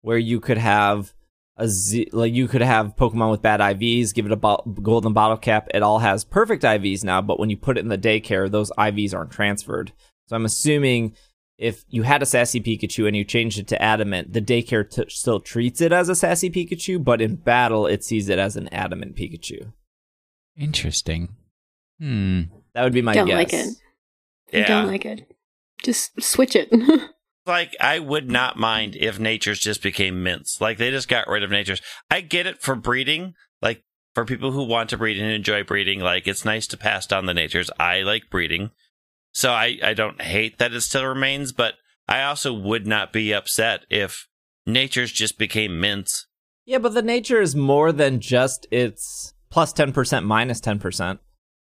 where you could have a Z, like you could have Pokemon with bad IVs, give it a bo- golden bottle cap. It all has perfect IVs now, but when you put it in the daycare, those IVs aren't transferred. So I'm assuming if you had a sassy Pikachu and you changed it to adamant, the daycare t- still treats it as a sassy Pikachu, but in battle, it sees it as an adamant Pikachu. Interesting. Hmm. That would be my don't guess. like it. I Yeah. don't like it. Just switch it. like I would not mind if natures just became mints. Like they just got rid of natures. I get it for breeding, like for people who want to breed and enjoy breeding, like it's nice to pass down the natures. I like breeding. So I, I don't hate that it still remains, but I also would not be upset if natures just became mints. Yeah, but the nature is more than just its plus 10%, minus 10%.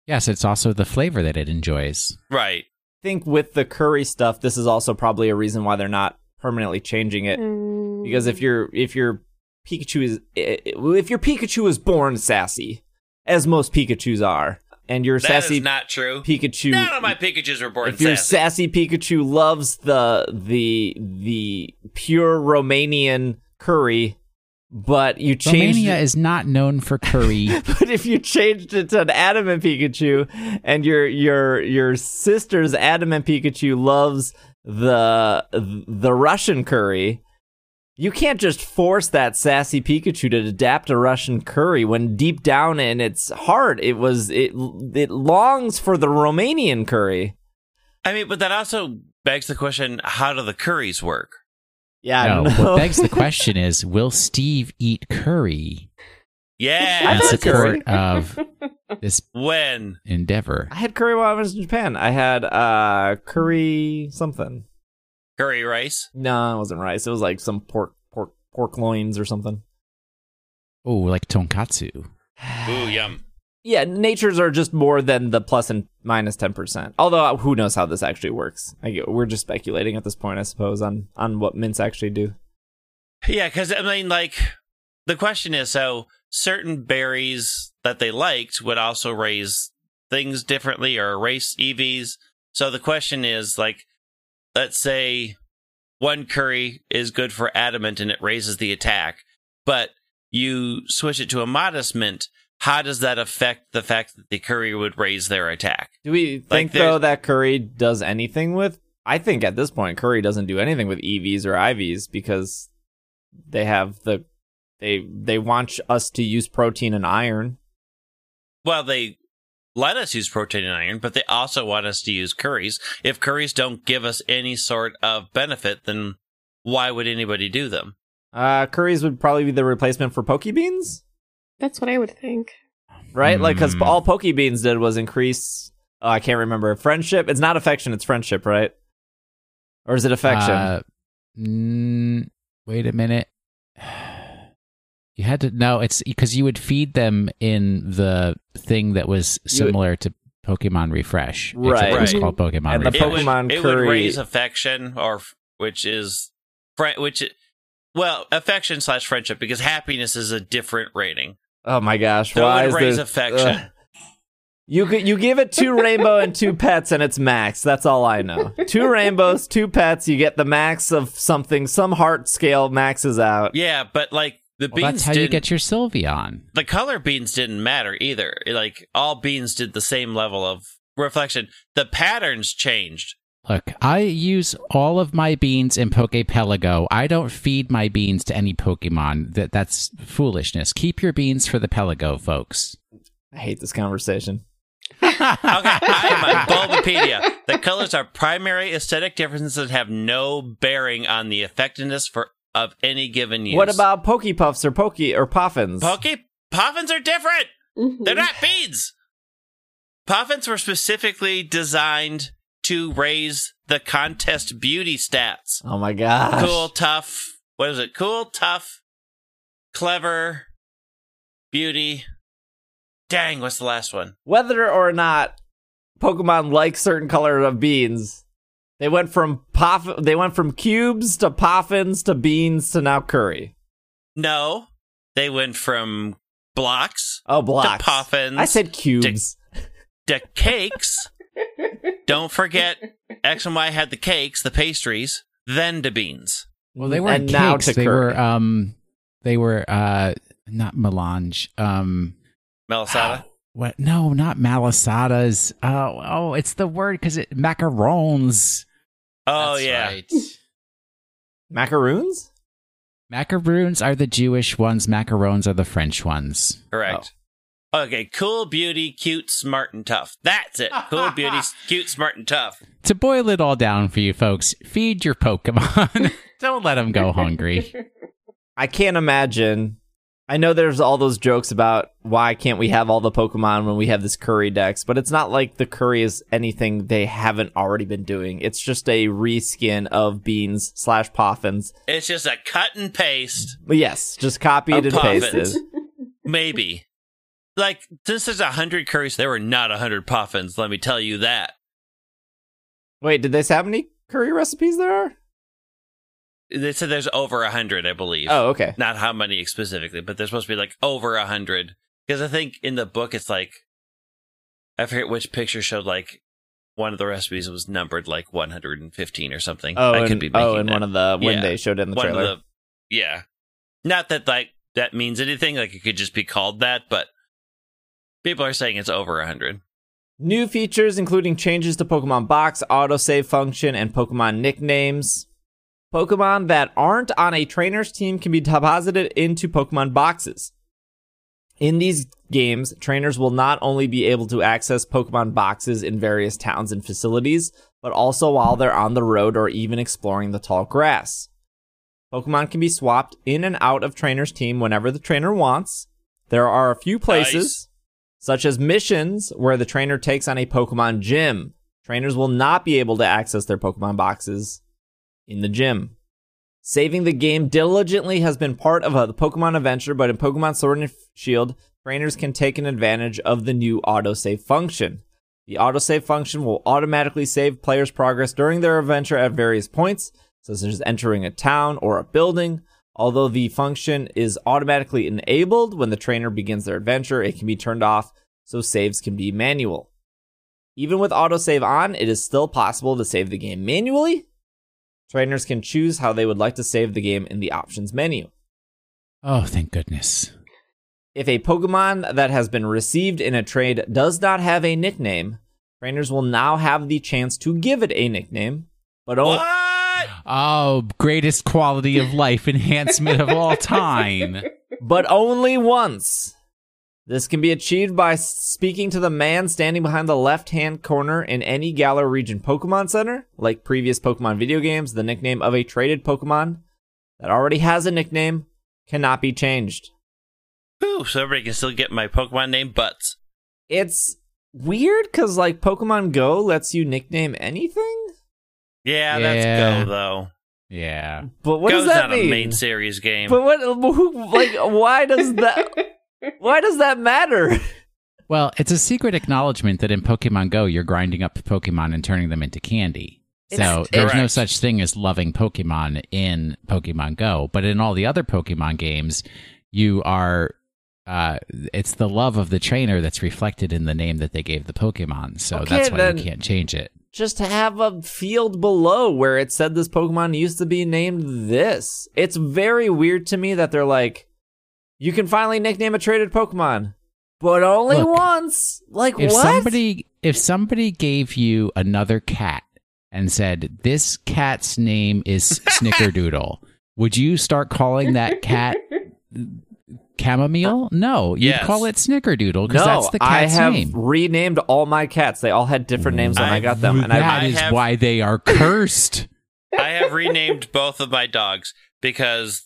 Yes, it's also the flavor that it enjoys. Right. I think with the curry stuff, this is also probably a reason why they're not permanently changing it. Because if mm. your if your Pikachu is if your Pikachu is born sassy, as most Pikachu's are, and your That is sassy not true. Pikachu None of my Pikachus were born if your sassy. sassy Pikachu loves the the the pure Romanian curry, but you changed Romania it, is not known for curry. but if you changed it to an adamant Pikachu and your your your sister's adamant Pikachu loves the the Russian curry, you can't just force that sassy Pikachu to adapt a Russian curry when deep down in its heart it was it it longs for the Romanian curry. I mean, but that also begs the question: How do the curries work? Yeah, I no, don't know. what begs the question is, will Steve eat curry Yeah. in I've had support of this when? endeavor? I had curry while I was in Japan. I had uh curry something. Curry rice. No, it wasn't rice. It was like some pork pork pork loins or something. Oh, like tonkatsu. Ooh, yum. Yeah, natures are just more than the plus and minus minus ten percent. Although uh, who knows how this actually works? Get, we're just speculating at this point, I suppose, on on what mints actually do. Yeah, because I mean, like, the question is so certain berries that they liked would also raise things differently or raise EVs. So the question is, like, let's say one curry is good for adamant and it raises the attack, but you switch it to a modest mint. How does that affect the fact that the curry would raise their attack? Do we think there's- though that Curry does anything with? I think at this point Curry doesn't do anything with EVs or IVs because they have the they they want us to use protein and iron. Well, they let us use protein and iron, but they also want us to use curries. If curries don't give us any sort of benefit, then why would anybody do them? Uh, curries would probably be the replacement for poke beans, That's what I would think. right? Like 'cause Like Hmm. because all poke beans did was increase. Oh, I can't remember friendship. It's not affection. It's friendship, right? Or is it affection? Uh, mm, wait a minute. You had to no, it's because you would feed them in the thing that was similar to Pokemon Refresh. Right. It was Right. called Pokemon And the It would, Pokemon it would raise affection, or which is fri- which well affection slash friendship because happiness is a different rating. Oh my gosh! So it why would is raise there- affection. Ugh. You you give it two rainbow and two pets and it's max. That's all I know. Two rainbows, two pets. You get the max of something. Some heart scale maxes out. Yeah, but like the Well, beans that's how you didn't- get your Sylveon. the color beans didn't matter either. Like all beans did the same level of reflection. The patterns changed. Look, I use all of my beans in Pokepelago. I don't feed my beans to any Pokemon. That that's foolishness. Keep your beans for the Pelago, folks. I hate this conversation. Okay, I'm on Bulbapedia. The colors are primary aesthetic differences that have no bearing on the effectiveness for of any given use. What about Pokepuffs or Poke or Poffins? Poke Poffins are different. Mhm. They're not beans. Poffins were specifically designed to raise the contest beauty stats. oh my gosh! Cool, tough. What is it? Cool, tough, clever, beauty. Dang, what's the last one? Whether or not Pokemon like certain color of beans, they went from Poff. They went from cubes to Poffins to beans to now curry. No, they went from blocks Oh, blocks. to Poffins. I said cubes. to cakes. Don't forget, X and Y had the cakes, the pastries, then the beans. Well, they were and cakes. now to they curry. were um, they were uh, not melange. Um, Melisata. what? No, not malasadas. Oh, oh, it's the word because it macarons. Oh That's yeah. right. Macaroons? Macaroons are the Jewish ones. Macarons are the French ones. Correct. Okay, cool, beauty, cute, smart, and tough. That's it. Cool, beauty, cute, smart, and tough. To boil it all down for you folks, feed your Pokemon. Don't let them go hungry. I can't imagine. I know there's all those jokes about why can't we have all the Pokemon when we have this Curry Dex, but it's not like the Curry is anything they haven't already been doing. It's just a reskin of Beans slash Poffins. It's just a cut and paste, yes, just copied and Poffins. pasted. maybe. Like, since there's a hundred curries, there were not a hundred Poffins, let me tell you that. Wait, did they say how many curry recipes there are? They said there's over a hundred, I believe. Oh, okay. Not how many specifically, but there's supposed to be like over a hundred. Because I think in the book it's like I forget which picture showed like one of the recipes was numbered like 115 or something. Oh, I and, could be oh, making oh, and that. one of the when Yeah. they showed it in the one trailer. the yeah. Not that like that means anything. Like it could just be called that, but people are saying it's over a hundred. New features including changes to Pokemon Box, autosave function, and Pokemon nicknames. Pokemon that aren't on a trainer's team can be deposited into Pokemon boxes. In these games, trainers will not only be able to access Pokemon boxes in various towns and facilities, but also while they're on the road or even exploring the tall grass. Pokemon can be swapped in and out of trainer's team whenever the trainer wants. There are a few places, such as missions, where the trainer takes on a Pokemon gym. Trainers will not be able to access their Pokemon boxes in the gym. Saving the game diligently has been part of the Pokemon adventure, but in Pokemon Sword and Shield, trainers can take an advantage of the new autosave function. The autosave function will automatically save players' progress during their adventure at various points, such as entering a town or a building. Although the function is automatically enabled when the trainer begins their adventure, it can be turned off so saves can be manual. Even with autosave on, it is still possible to save the game manually. Trainers can choose how they would like to save the game in the options menu. Oh, thank goodness. If a Pokemon that has been received in a trade does not have a nickname, trainers will now have the chance to give it a nickname, but only. What? Oh, greatest quality of life enhancement of all time. but only once. This can be achieved by speaking to the man standing behind the left hand corner in any Galar region Pokemon Center. Like previous Pokemon video games, the nickname of a traded Pokemon that already has a nickname cannot be changed. Ooh, so everybody can still get my Pokemon name Butts. It's weird because, like, Pokemon Go lets you nickname anything. Yeah, Yeah. that's Go though. Yeah. But what Go's does that not mean? a main series game. But what? Who? Like, why does that? why does that matter? Well, it's a secret acknowledgement that in Pokemon Go, you're grinding up Pokemon and turning them into candy. So It's- there's no such thing as loving Pokemon in Pokemon Go. But in all the other Pokemon games, you are. Uh, it's the love of the trainer that's reflected in the name that they gave the Pokemon. So Okay, that's why then- you can't change it. Just to have a field below where it said this Pokemon used to be named this. It's very weird to me that they're like, you can finally nickname a traded Pokemon, but only Look, once. Like if what? somebody if somebody gave you another cat and said this cat's name is Snickerdoodle, would you start calling that cat chamomile? No, you'd Yes. call it Snickerdoodle because no, that's the I have name. renamed all my cats. They all had different names when I, I- got them, and I That I is have- why they are cursed. I have renamed both of my dogs because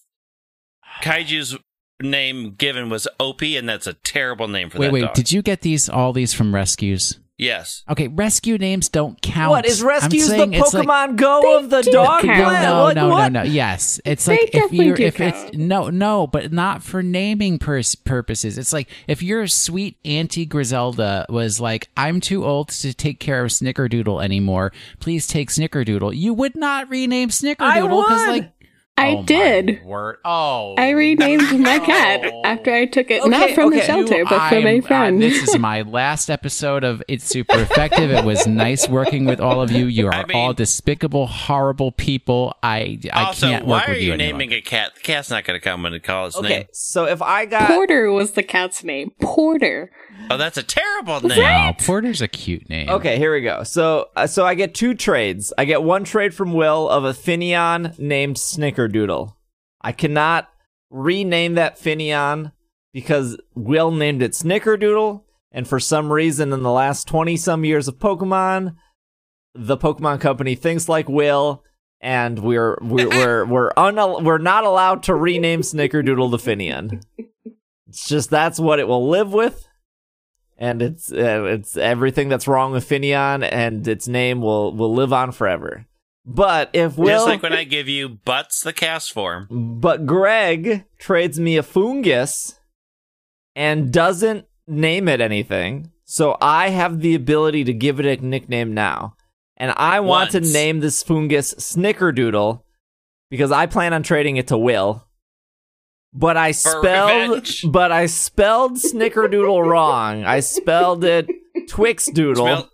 Kaiju's name given was Opie, and that's a terrible name for wait, that wait. dog. Did you get these all these from rescues? Yes. Okay, rescue names don't count. what is I'm Rescues the saying it's like- Pokemon Go of the do dog count. planet? no, Like, no, what? no, no. Yes, it's They like if you're do if it's no, no, but not for naming pers- purposes. It's like if your sweet Auntie Griselda was like, "I'm too old to take care of Snickerdoodle anymore. Please take Snickerdoodle." You would not rename Snickerdoodle because, would. like, I oh my did. Word. Oh, I renamed my cat No. after I took it, Okay, not from the shelter, You- but from I'm- a uh, friend. this is my last episode of It's Super Effective. it was nice working with all of you. You are I mean- all despicable, horrible people. I I also, can't work with you Why are you anymore. naming a cat? The cat's not going to come and call its Okay, name. so if I got Porter was the cat's name. Porter. Oh, that's a terrible name. No, Porter's a cute name. Okay, here we go. So, uh, so I get two trades. I get one trade from Will of a Finneon named Snickerdoodle. I cannot rename that Finneon because Will named it Snickerdoodle, and for some reason, in the last twenty some years of Pokemon, the Pokemon Company thinks like Will, and we're we're we're we're, unal- we're not allowed to rename Snickerdoodle to Finneon. It's just that's what it will live with and it's uh, it's everything that's wrong with Finneon, and its name will will live on forever. But if Will, Just like when I give you Butts the Castform. but Greg trades me a Foongus and doesn't name it anything, so I have the ability to give it a nickname now, and I want Once. to name this Foongus Snickerdoodle because I plan on trading it to Will. But I spelled, revenge. but I spelled Snickerdoodle wrong. I spelled it Twix Doodle. Smell-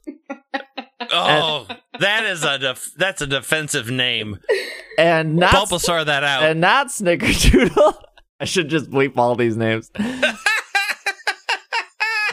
oh, that is a def- that's a defensive name. and not Bulbasaur that out. and not Snickerdoodle. I should just bleep all these names.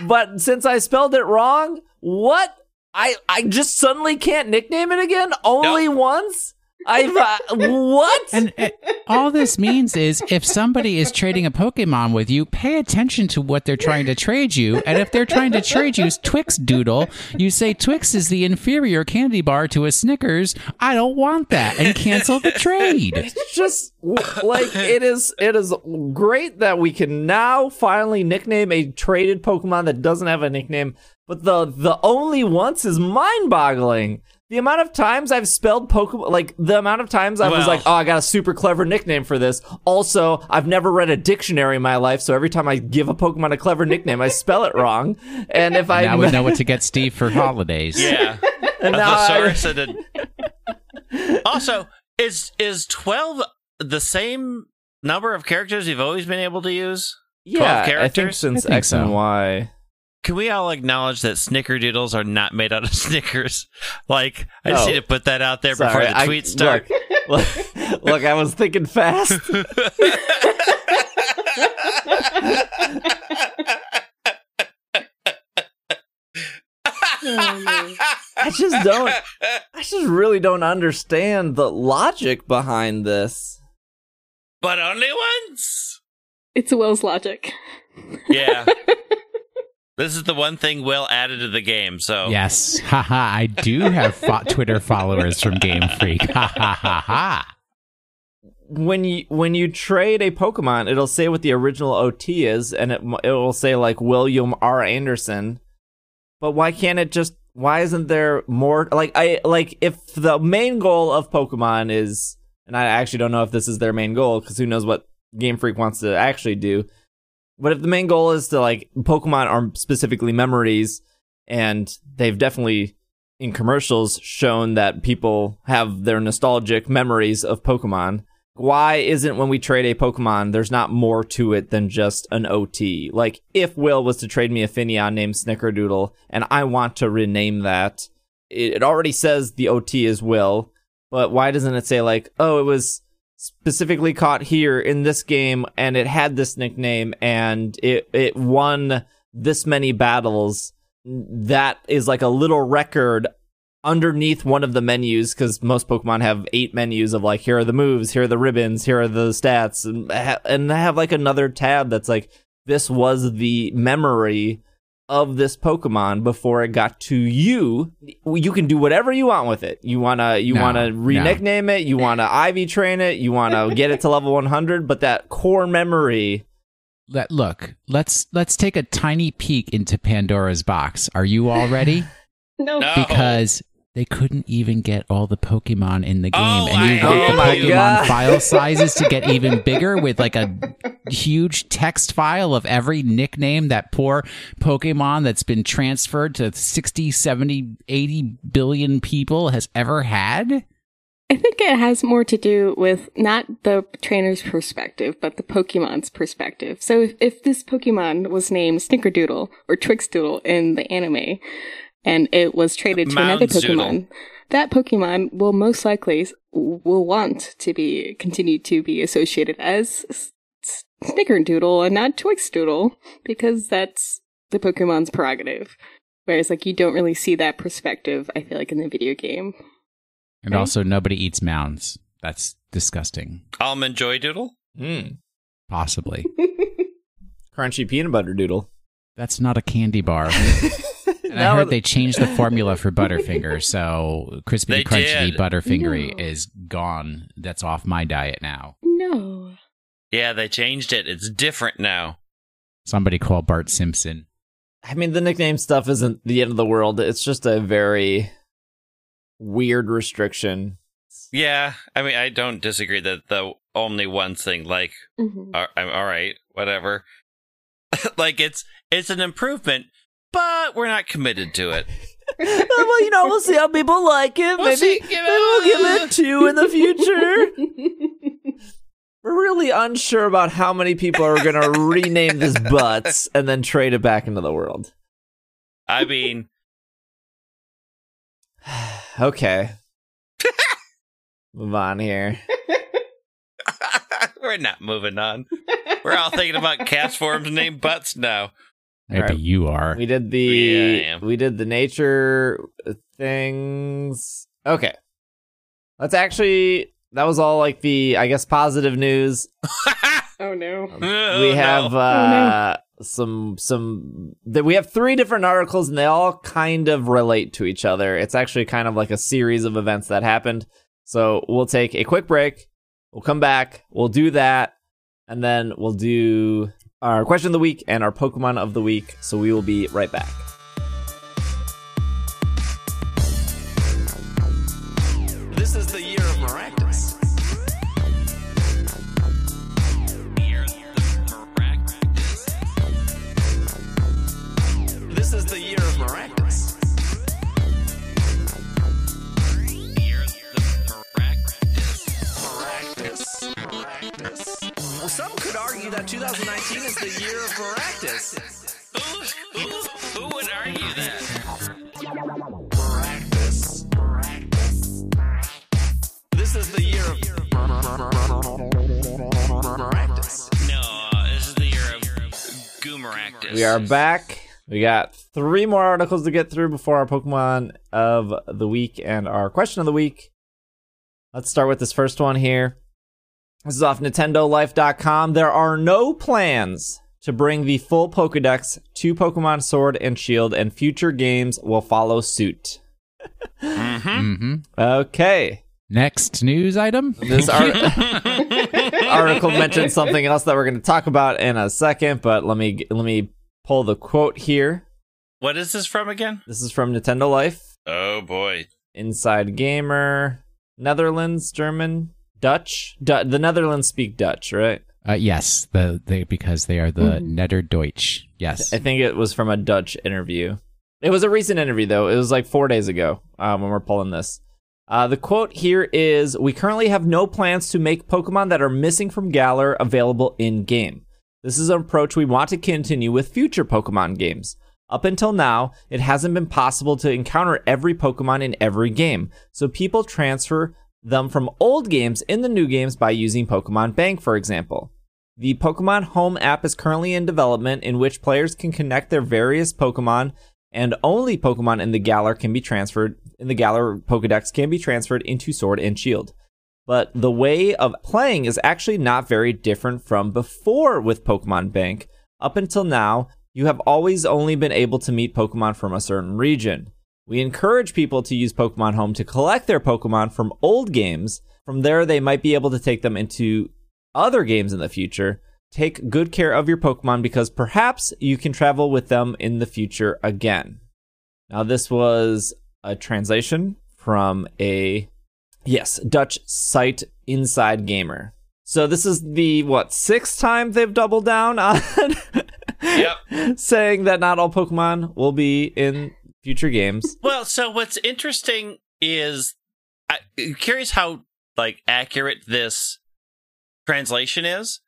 but since I spelled it wrong, what? I I just suddenly can't nickname it again? Only once? I've uh, what? And uh, all this means is if somebody is trading a Pokemon with you, pay attention to what they're trying to trade you. And if they're trying to trade you Twix Doodle, you say Twix is the inferior candy bar to a Snickers. I don't want that and cancel the trade. it's just like it is it is great that we can now finally nickname a traded Pokemon that doesn't have a nickname but the the only once is mind-boggling. The amount of times I've spelled Pokemon, like the amount of times I was like, "Oh, I got a super clever nickname for this." Also, I've never read a dictionary in my life, so every time I give a Pokemon a clever nickname, I spell it wrong. And if I now we know what to get Steve for holidays. Yeah. and a now I- and a- Also, is is twelve the same number of characters you've always been able to use? yeah, I think characters? since I think X and. Y. Can we all acknowledge that snickerdoodles are not made out of Snickers? Like, I just No. need oh, to put that out there Sorry, before the I- tweets start. Look, look, look, I was thinking fast. I just don't. I just really don't understand the logic behind this. but only once. It's Will's logic. Yeah. This is the one thing Will added to the game, so Yes, haha! I do have fo- Twitter followers from Game Freak. Ha ha ha ha! When you when you trade a Pokemon, it'll say what the original OT is, and it it will say like William R. Anderson. But why can't it just? Why isn't there more? Like I like if the main goal of Pokemon is, and I actually don't know if this is their main goal because who knows what Game Freak wants to actually do. But if the main goal is to like Pokemon are specifically memories, and they've definitely in commercials shown that people have their nostalgic memories of Pokemon. Why isn't when we trade a Pokemon, there's not more to it than just an OT? Like, if Will was to trade me a Finneon named Snickerdoodle, and I want to rename that, it, it already says the OT is Will, but why doesn't it say, like, oh, it was specifically caught here in this game, and it had this nickname, and it, it won this many battles? That is like a little record underneath one of the menus because most Pokemon have eight menus of like here are the moves, here are the ribbons, here are the stats, and and I have like another tab that's like this was the memory of this Pokemon before it got to you. You can do whatever you want with it. You wanna you No, wanna re-nickname it. You wanna EV train it. You wanna get it to level one hundred. But that core memory. Let look. Let's let's take a tiny peek into Pandora's box. Are you all ready? No. No. because they couldn't even get all the Pokemon in the game, Oh, and you I want the Pokemon God. file sizes to get even bigger with like a huge text file of every nickname that poor Pokemon that's been transferred to 60, 70, 80 billion people has ever had. I think it has more to do with not the trainer's perspective, but the Pokemon's perspective. So if, if this Pokemon was named Snickerdoodle or Twixdoodle in the anime, and it was traded to another Moundzoodle. Pokemon, that Pokemon will most likely will want to be continue to be associated as S- S- Snickerdoodle and not Twixdoodle because that's the Pokemon's prerogative. Whereas, like, you don't really see that perspective. I feel like in the video game. And Right. also, nobody eats mounds. That's disgusting. Almond Joy Doodle? Mm. Possibly. Crunchy peanut butter doodle. That's not a candy bar. And I heard they changed the formula for Butterfinger, so crispy They crunchy did. Butterfingery No. is gone. That's off my diet now. No. Yeah, they changed it. It's different now. Somebody call Bart Simpson. I mean, the nickname stuff isn't the end of the world. It's just a very weird restriction. Yeah, I mean, I don't disagree that the only one thing, like, Mhm. all- I'm all right, whatever. like, it's it's an improvement, but we're not committed to it. well, you know, we'll see how people like it. We'll maybe, see, maybe we'll give it two in the future. We're really unsure about how many people are going to rename this butts and then trade it back into the world. I mean, Okay. Move on here. we're not moving on. We're all thinking about Castforms named butts now. Maybe Alright. you are. We did the Yeah, we did the nature things. Okay. Let's actually that was all like the I guess positive news. oh no. Oh, we have no. uh some some that we have three different articles and they all kind of relate to each other. It's actually kind of like a series of events that happened. So we'll take a quick break. We'll come back. We'll do that and then we'll do our question of the week and our Pokemon of the week. So we will be right back. Well, some could argue that 2019 is the year of Maractus. Who, who, who would argue that? Maractus. This is the year of Maractus. No, uh, this is the year of Goomeractus. We are back. We got three more articles to get through before our Pokemon of the week and our question of the week. Let's start with this first one here. This is off NintendoLife.com. There are no plans to bring the full Pokedex to Pokemon Sword and Shield, and future games will follow suit. hmm Okay. Next news item. This ar- article mentioned something else that we're going to talk about in a second, but let me let me pull the quote here. What is this from again? This is from Nintendo Life. Oh boy. Inside Gamer, Netherlands, German, Dutch. Du- the Netherlands speak Dutch, right? Uh, yes, the, the because they are the Netherdeutsch. Yes. I think it was from a Dutch interview. It was a recent interview, though. It was like four days ago uh, when we're pulling this. Uh, the quote here is We currently have no plans to make Pokemon that are missing from Galar available in game. This is an approach we want to continue with future Pokemon games. Up until now, it hasn't been possible to encounter every Pokemon in every game, so people transfer them from old games in the new games by using Pokemon Bank, for example. The Pokemon Home app is currently in development, in which players can connect their various Pokemon, and only Pokemon in the Galar can be transferred. In the Galar Pokedex can be transferred into Sword and Shield. But the way of playing is actually not very different from before with Pokemon Bank. Up until now, you have always only been able to meet Pokemon from a certain region. We encourage people to use Pokemon Home to collect their Pokemon from old games. From there, they might be able to take them into other games in the future. Take good care of your Pokemon because perhaps you can travel with them in the future again. Now, this was a translation from a, yes, Dutch site Inside Gamer. So this is the, what, sixth time they've doubled down on Yep. saying that not all Pokemon will be in future games. Well, so what's interesting is I, I'm curious how like accurate this translation is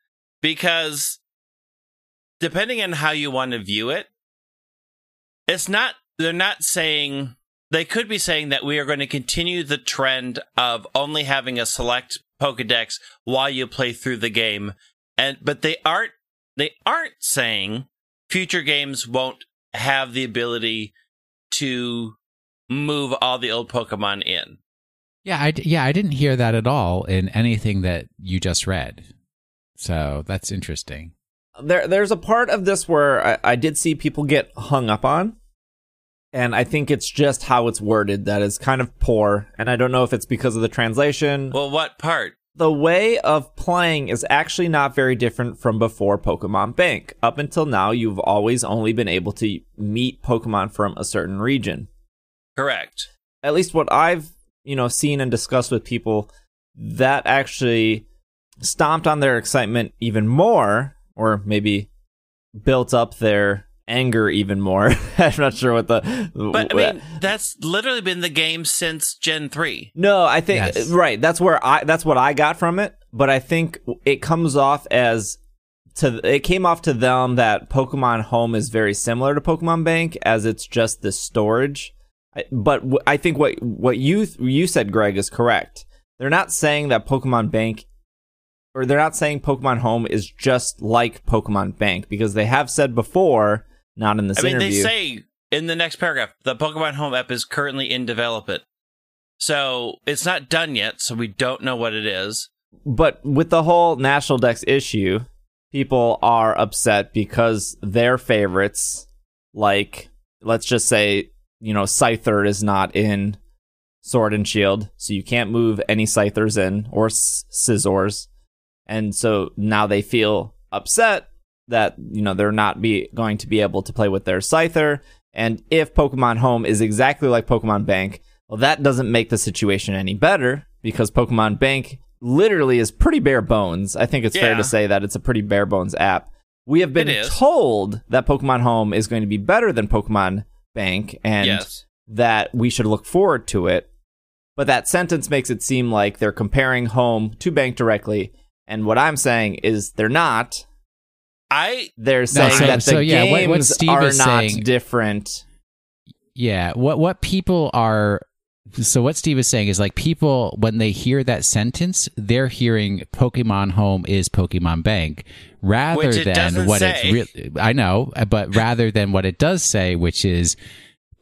because depending on how you want to view it, it's not they're not saying they could be saying that we are going to continue the trend of only having a select Pokedex while you play through the game. And but they aren't they aren't saying future games won't have the ability to move all the old Pokemon in. Yeah, I, d- yeah, I didn't hear that at all in anything that you just read. So that's interesting. There, there's a part of this where I, I did see people get hung up on, and I think it's just how it's worded that is kind of poor. And I don't know if it's because of the translation. Well, what part? The way of playing is actually not very different from before Pokemon Bank. Up until now, you've always only been able to meet Pokemon from a certain region. Correct. At least what I've, you know, seen and discussed with people, that actually stomped on their excitement even more, or maybe built up their anger even more. I'm not sure what the. But I mean, that's literally been the game since Gen 3. No, I think Yes. right. That's where I. That's what I got from it. But I think it comes off as to. It came off to them that Pokemon Home is very similar to Pokemon Bank, as it's just the storage. But w- I think what what you you said, Greg, is correct. They're not saying that Pokemon Bank, or they're not saying Pokemon Home is just like Pokemon Bank because they have said before, not in this I mean, interview. they say in the next paragraph, the Pokemon Home app is currently in development. So it's not done yet, so we don't know what it is. but with the whole National Dex issue, people are upset because their favorites, like let's just say, you know, Scyther is not in Sword and Shield, so you can't move any Scythers in or S- Scizors, and so now they feel upset that you know they're not be going to be able to play with their Scyther. And if Pokemon Home is exactly like Pokemon Bank, well, that doesn't make the situation any better because Pokemon Bank literally is pretty bare bones. I think it's fair to say that it's a pretty bare bones app. We have been told that Pokemon Home is going to be better than Pokemon Bank and yes. that we should look forward to it. But that sentence makes it seem like they're comparing Home to Bank directly. And what I'm saying is they're not. I They're saying so- that the so, yeah, what- games what Steve are is not saying- different. Yeah, what what people are so what Steve is saying is like people when they hear that sentence, they're hearing Pokemon Home is Pokemon Bank rather than what say. it's real I know, but rather than what it does say, which is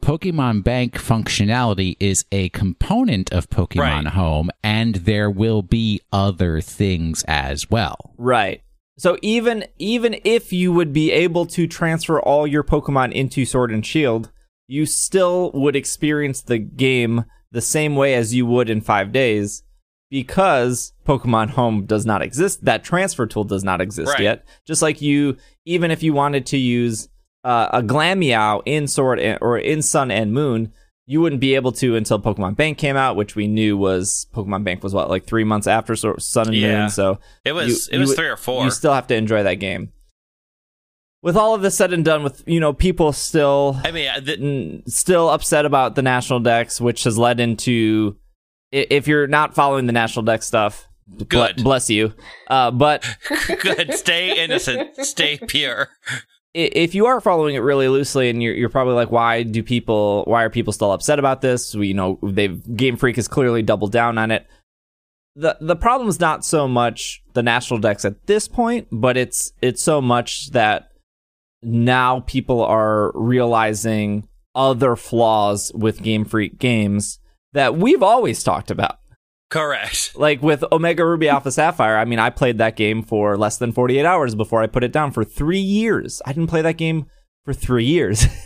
Pokemon Bank functionality is a component of Pokemon Right. Home and there will be other things as well. Right. So even even if you would be able to transfer all your Pokemon into Sword and Shield, you still would experience the game the same way as you would in 5 days because Pokemon Home does not exist. That transfer tool does not exist Right. yet. Just like you even if you wanted to use uh, a Glameow in Sword and, or in Sun and Moon, you wouldn't be able to until Pokemon Bank came out, which we knew was Pokemon Bank was what like 3 months after Sun and Yeah. Moon, so it was you- it was you- three or four. you still have to enjoy that game. With all of this said and done, with you know people still I mean, the, still upset about the national Dex, which has led into if you're not following the national deck stuff, Good. bless you. Uh, but good. Stay innocent. Stay pure. If you are following it really loosely and you're, you're probably like why do people why are people still upset about this? We you know they've game freak has clearly doubled down on it. The the problem is not so much the national Dex at this point but it's it's so much that now people are realizing other flaws with game freak games that we've always talked about Correct. like with Omega Ruby Alpha Sapphire, I mean, I played that game for less than 48 hours before I put it down for three years. I didn't play that game for three years.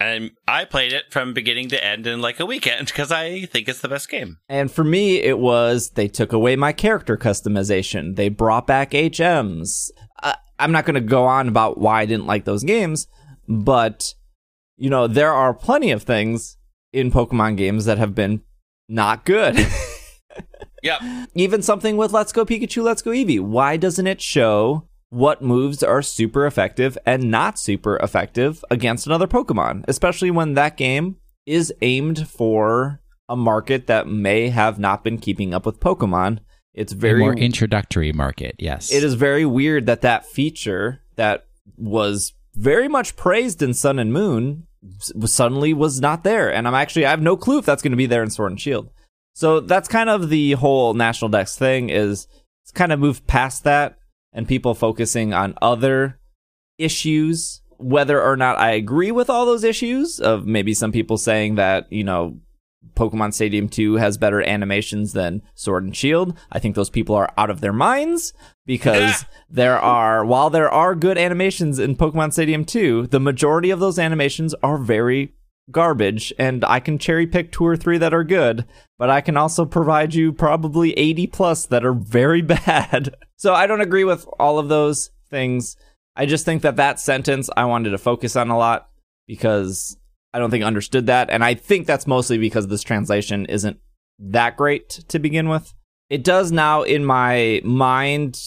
And I played it from beginning to end in like a weekend because I think it's the best game. and for me, it was they took away my character customization. They brought back HMs. I, I'm not going to go on about why I didn't like those games, but, you know, there are plenty of things in Pokemon games that have been not good. Yep. even something with Let's Go Pikachu, Let's Go Eevee. Why doesn't it show what moves are super effective and not super effective against another Pokemon? Especially when that game is aimed for a market that may have not been keeping up with Pokemon. It's A very more introductory market, yes. it is very weird that that feature that was very much praised in Sun and Moon suddenly was not there. And I'm actually I have no clue if that's going to be there in Sword and Shield. So that's kind of the whole National Dex thing is it's kind of moved past that and people focusing on other issues whether or not I agree with all those issues of maybe some people saying that, you know, Pokemon Stadium 2 has better animations than Sword and Shield. I think those people are out of their minds because there are, while there are good animations in Pokemon Stadium 2, the majority of those animations are very garbage and I can cherry pick two or three that are good, but I can also provide you probably 80 plus that are very bad. So I don't agree with all of those things. I just think that that sentence I wanted to focus on a lot because I don't think I understood that. And I think that's mostly because this translation isn't that great to begin with. It does now, in my mind,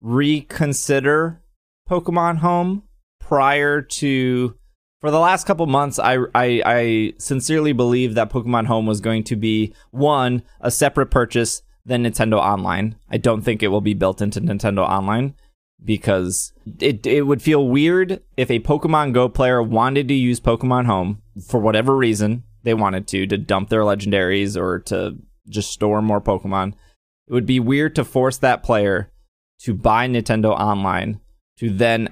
reconsider Pokemon Home prior to. For the last couple months, I, I, I sincerely believe that Pokemon Home was going to be one, a separate purchase than Nintendo Online. I don't think it will be built into Nintendo Online because it it would feel weird if a Pokemon Go player wanted to use Pokemon Home for whatever reason they wanted to to dump their legendaries or to just store more Pokemon. It would be weird to force that player to buy Nintendo Online to then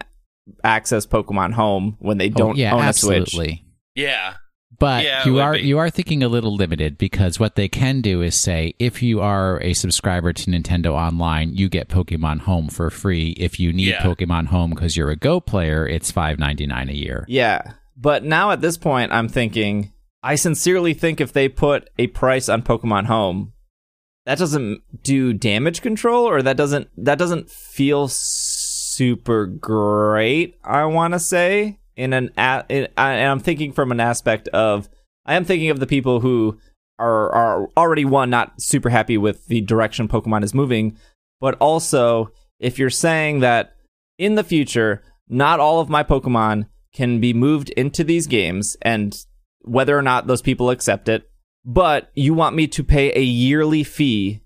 access Pokemon Home when they Oh, don't yeah, own absolutely. a Switch. Yeah. But Yeah, it you are be. you are thinking a little limited because what they can do is say if you are a subscriber to Nintendo Online, you get Pokemon Home for free. If you need Yeah. Pokemon Home because you're a Go player, it's five ninety nine a year. Yeah. But now at this point, I'm thinking, I sincerely think if they put a price on Pokemon Home, that doesn't do damage control or that doesn't that doesn't feel super great i want to say in an a- in, I- and i'm thinking from an aspect of i am thinking of the people who are are already one not super happy with the direction pokemon is moving but also if you're saying that in the future not all of my Pokemon can be moved into these games, and whether or not those people accept it, but you want me to pay a yearly fee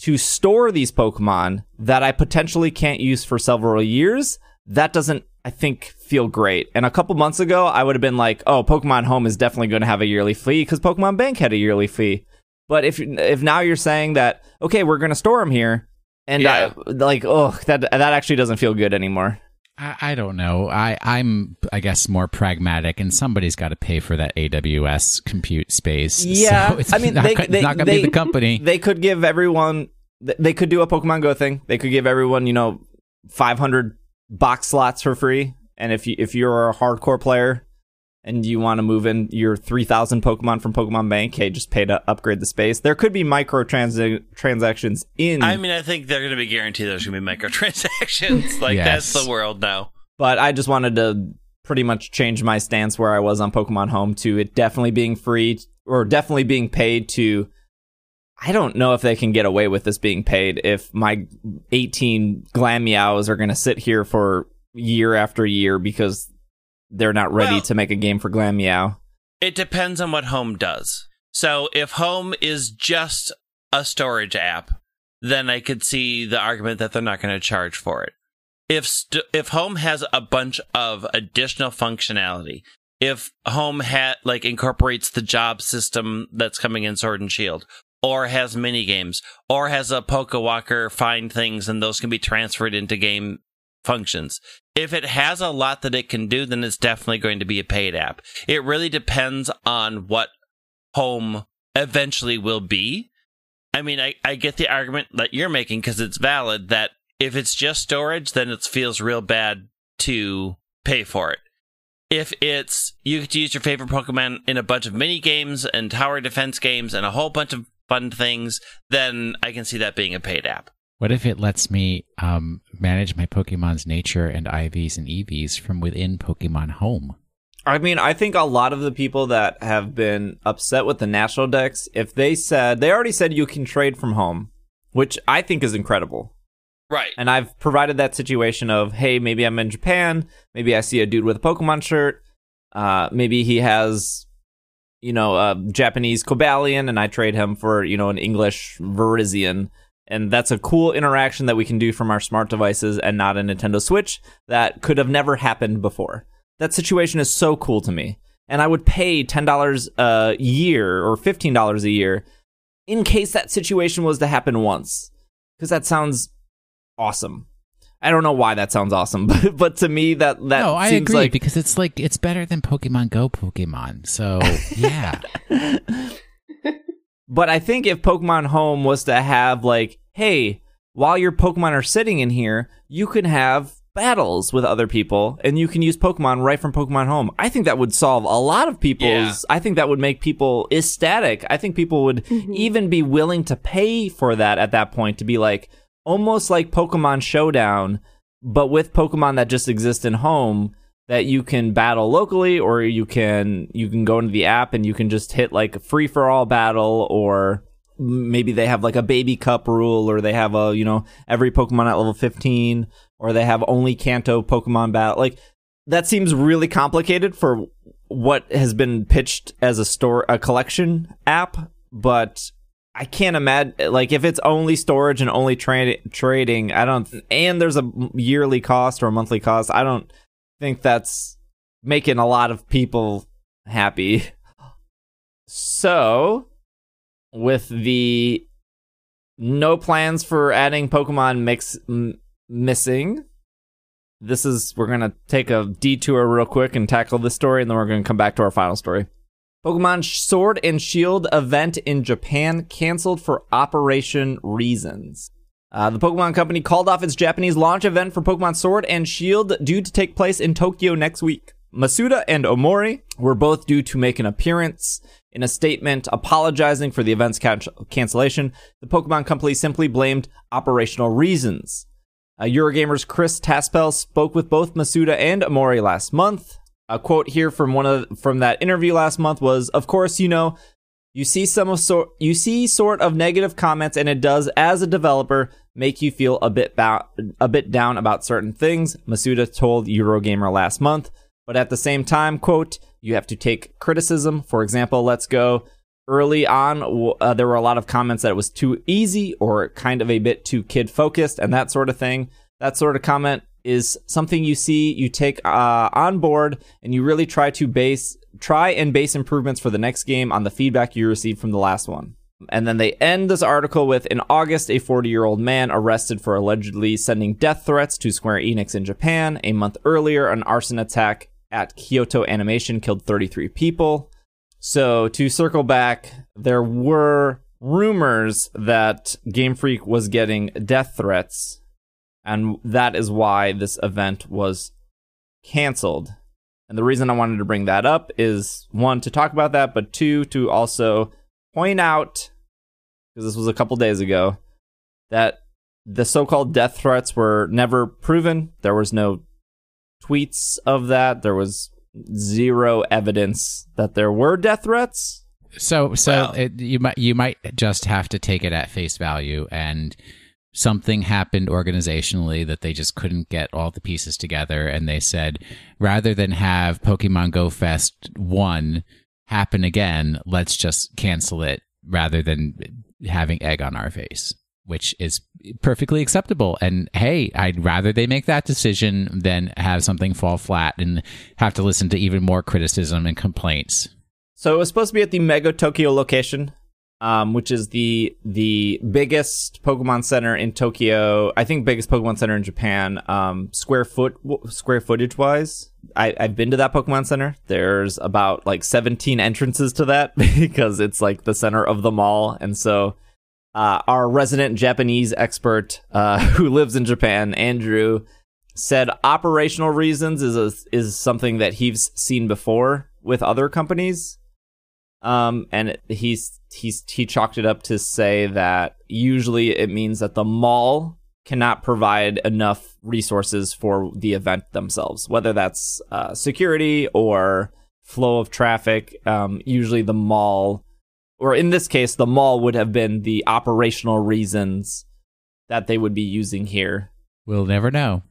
to store these Pokemon that I potentially can't use for several years. That doesn't, I think, feel great. And a couple months ago, I would have been like, oh, Pokemon Home is definitely going to have a yearly fee because Pokemon Bank had a yearly fee. But if if now you're saying that, okay, we're going to store them here, and Yeah. I, like, oh, that that actually doesn't feel good anymore. I, I don't know. I, I'm, I guess, more pragmatic, and somebody's got to pay for that AWS compute space. Yeah, so it's I mean, not, they, they, not going to be the company. They could give everyone. They could do a Pokemon Go thing. They could give everyone, you know, 500 box slots for free. And if you if you're a hardcore player and you want to move in your 3,000 Pokemon from Pokemon Bank, hey, just pay to upgrade the space. There could be micro transactions in. I mean, I think they're going to be guaranteed there's going to be microtransactions. like Yes. that's the world now. but I just wanted to pretty much change my stance where I was on Pokemon Home to it definitely being free or definitely being paid to. I don't know if they can get away with this being paid if my 18 Glameows are going to sit here for year after year because they're not ready Well- to make a game for Glameow. It depends on what Home does. So if Home is just a storage app, then I could see the argument that they're not going to charge for it. If st- if Home has a bunch of additional functionality, if Home ha- like incorporates the job system that's coming in Sword and Shield, or has mini games, or has a Pokewalker find things and those can be transferred into game functions. If it has a lot that it can do, then it's definitely going to be a paid app. It really depends on what home eventually will be. I mean, I, I get the argument that you're making because it's valid that if it's just storage, then it feels real bad to pay for it. If it's you get to use your favorite Pokemon in a bunch of mini games and tower defense games and a whole bunch of fun things, then I can see that being a paid app. What if it lets me um, manage my Pokemon's nature and IVs and EVs from within Pokemon Home? I mean, I think a lot of the people that have been upset with the national Dex, if they said, they already said you can trade from home, which I think is incredible. Right. And I've provided that situation of, hey, maybe I'm in Japan, maybe I see a dude with a Pokemon shirt, uh, maybe he has, you know, a Japanese Cobalion, and I trade him for, you know, an English Virizion. And that's a cool interaction that we can do from our smart devices and not a Nintendo Switch that could have never happened before. That situation is so cool to me. And I would pay $10 a year or $15 a year in case that situation was to happen once. Because that sounds awesome. I don't know why that sounds awesome, but but to me that that no, I seems agree like because it's like it's better than Pokemon Go Pokemon. So yeah, But I think if Pokemon Home was to have like, hey, while your Pokemon are sitting in here, you can have battles with other people and you can use Pokemon right from Pokemon Home. I think that would solve a lot of people's Yeah. I think that would make people ecstatic. I think people would mm-hmm. even be willing to pay for that at that point to be like almost like Pokemon Showdown, but with Pokemon that just exist in home that you can battle locally or you can you can go into the app and you can just hit like a free for all battle or maybe they have like a baby cup rule or they have a you know every pokemon at level 15 or they have only kanto pokemon battle like that seems really complicated for what has been pitched as a store a collection app but i can't imagine like if it's only storage and only tra- trading i don't and there's a yearly cost or a monthly cost i don't think that's making a lot of people happy so with the no plans for adding Pokemon mix m- missing. This is we're gonna take a detour real quick and tackle this story, and then we're gonna come back to our final story. Pokemon Sword and Shield event in Japan canceled for operation reasons. Uh, the Pokemon Company called off its Japanese launch event for Pokemon Sword and Shield due to take place in Tokyo next week. Masuda and Omori were both due to make an appearance. In a statement apologizing for the event's can- cancellation, the Pokemon Company simply blamed operational reasons. Uh, Eurogamer's Chris Tapsell spoke with both Masuda and Omori last month. A quote here from one of from that interview last month was, "Of course, you know, You see some of sort you see sort of negative comments, and it does, as a developer, make you feel a bit ba- a bit down about certain things. Masuda told Eurogamer last month, but at the same time, quote, you have to take criticism. For example, let's go early on. Uh, there were a lot of comments that it was too easy or kind of a bit too kid focused, and that sort of thing. That sort of comment is something you see, you take uh, on board, and you really try to base try and base improvements for the next game on the feedback you received from the last one. And then they end this article with In August, a 40 year old man arrested for allegedly sending death threats to Square Enix in Japan. A month earlier, an arson attack at Kyoto Animation killed 33 people. So, to circle back, there were rumors that Game Freak was getting death threats, and that is why this event was canceled. And the reason I wanted to bring that up is one, to talk about that, but two, to also point out, because this was a couple days ago, that the so called death threats were never proven. There was no tweets of that. There was zero evidence that there were death threats. So, so Well- it, you might you might just have to take it at face value, and something happened organizationally that they just couldn't get all the pieces together, and they said rather than have Pokemon Go Fest one happen again, let's just cancel it rather than having egg on our face, which is perfectly acceptable. And hey, I'd rather they make that decision than have something fall flat and have to listen to even more criticism and complaints. So it was supposed to be at the Mega Tokyo location, um, which is the the biggest Pokemon Center in Tokyo. I think biggest Pokemon Center in Japan, um, square foot square footage wise. I, I've been to that Pokemon Center. There's about like 17 entrances to that because it's like the center of the mall, and so uh, our resident Japanese expert uh, who lives in Japan, Andrew, said operational reasons is a, is something that he's seen before with other companies. Um, and he's he's he chalked it up to say that usually it means that the mall cannot provide enough resources for the event themselves, whether that's uh, security or flow of traffic. Um, usually the mall, or in this case, the mall would have been the operational reasons that they would be using here. We'll never know.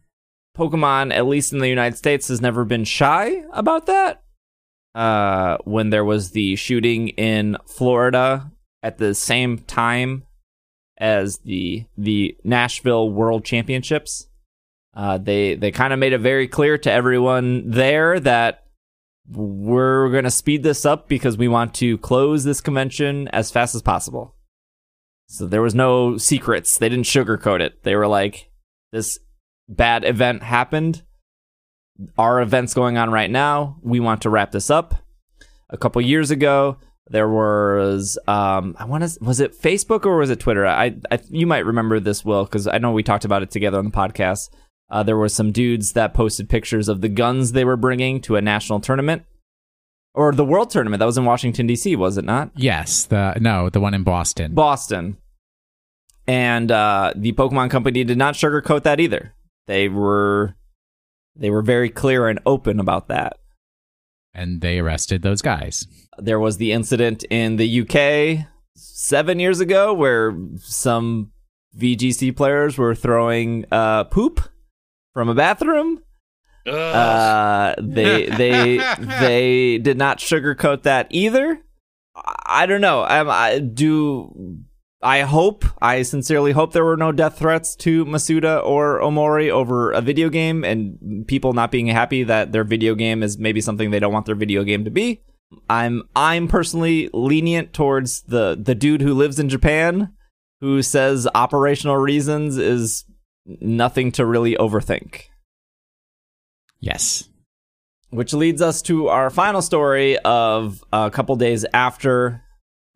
Pokemon, at least in the United States, has never been shy about that. Uh, when there was the shooting in Florida at the same time as the the Nashville World Championships, uh, they they kind of made it very clear to everyone there that we're going to speed this up because we want to close this convention as fast as possible. So there was no secrets. They didn't sugarcoat it. They were like, this bad event happened. Our event's going on right now. We want to wrap this up. A couple years ago, there was um, I want to was it Facebook or was it Twitter? I, I you might remember this, Will, because I know we talked about it together on the podcast. Uh, there were some dudes that posted pictures of the guns they were bringing to a national tournament or the world tournament that was in Washington D.C. Was it not? Yes, the no, the one in Boston. Boston. And uh, the Pokemon Company did not sugarcoat that either. They were they were very clear and open about that. and they arrested those guys. There was the incident in the UK seven years ago where some VGC players were throwing uh, poop from a bathroom. Uh, they they they did not sugarcoat that either. I, I don't know. Um, I do. I hope. I sincerely hope there were no death threats to Masuda or Omori over a video game, and people not being happy that their video game is maybe something they don't want their video game to be. I'm I'm personally lenient towards the the dude who lives in Japan who says operational reasons is nothing to really overthink. Yes. Which leads us to our final story of a couple days after.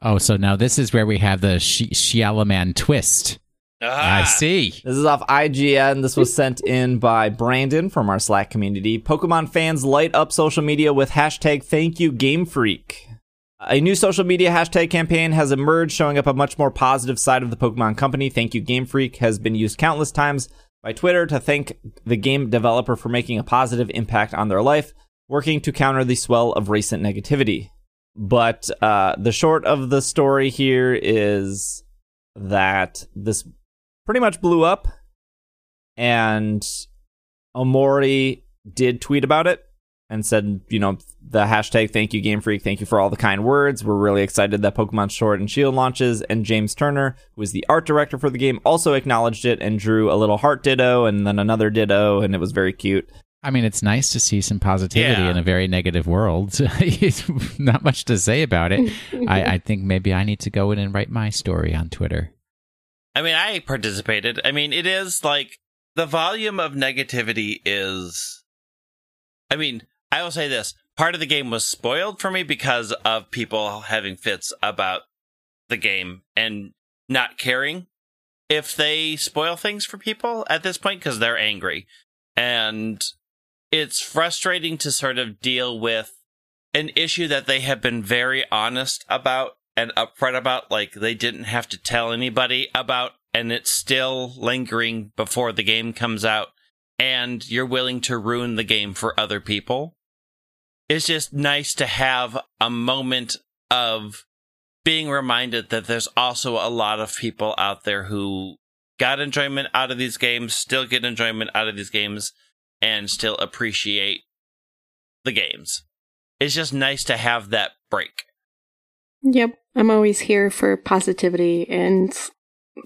Oh, so now this is where we have the Sh- Shyamalan twist. Ah. I see. This is off IGN. This was sent in by Brandon from our Slack community. Pokemon fans light up social media with hashtag thank you Game Freak. A new social media hashtag campaign has emerged showing up a much more positive side of the Pokemon company. Thank you Game Freak has been used countless times by Twitter to thank the game developer for making a positive impact on their life, working to counter the swell of recent negativity. But uh, the short of the story here is that this pretty much blew up, and Omori did tweet about it and said, you know, the hashtag thank you Game Freak, thank you for all the kind words. We're really excited that Pokemon Sword and Shield launches. And James Turner, who is the art director for the game, also acknowledged it and drew a little heart ditto and then another ditto, and it was very cute. I mean, it's nice to see some positivity Yeah. in a very negative world. It's Not much to say about it. I, I think maybe I need to go in and write my story on Twitter. I mean, I participated. I mean, it is like the volume of negativity is. I mean, I will say this part of the game was spoiled for me because of people having fits about the game and not caring if they spoil things for people at this point because they're angry. And it's frustrating to sort of deal with an issue that they have been very honest about and upfront about, like they didn't have to tell anybody about, and it's still lingering before the game comes out, and you're willing to ruin the game for other people. It's just nice to have a moment of being reminded that there's also a lot of people out there who got enjoyment out of these games, still get enjoyment out of these games, and still appreciate the games. It's just nice to have that break. Yep, I'm always here for positivity, and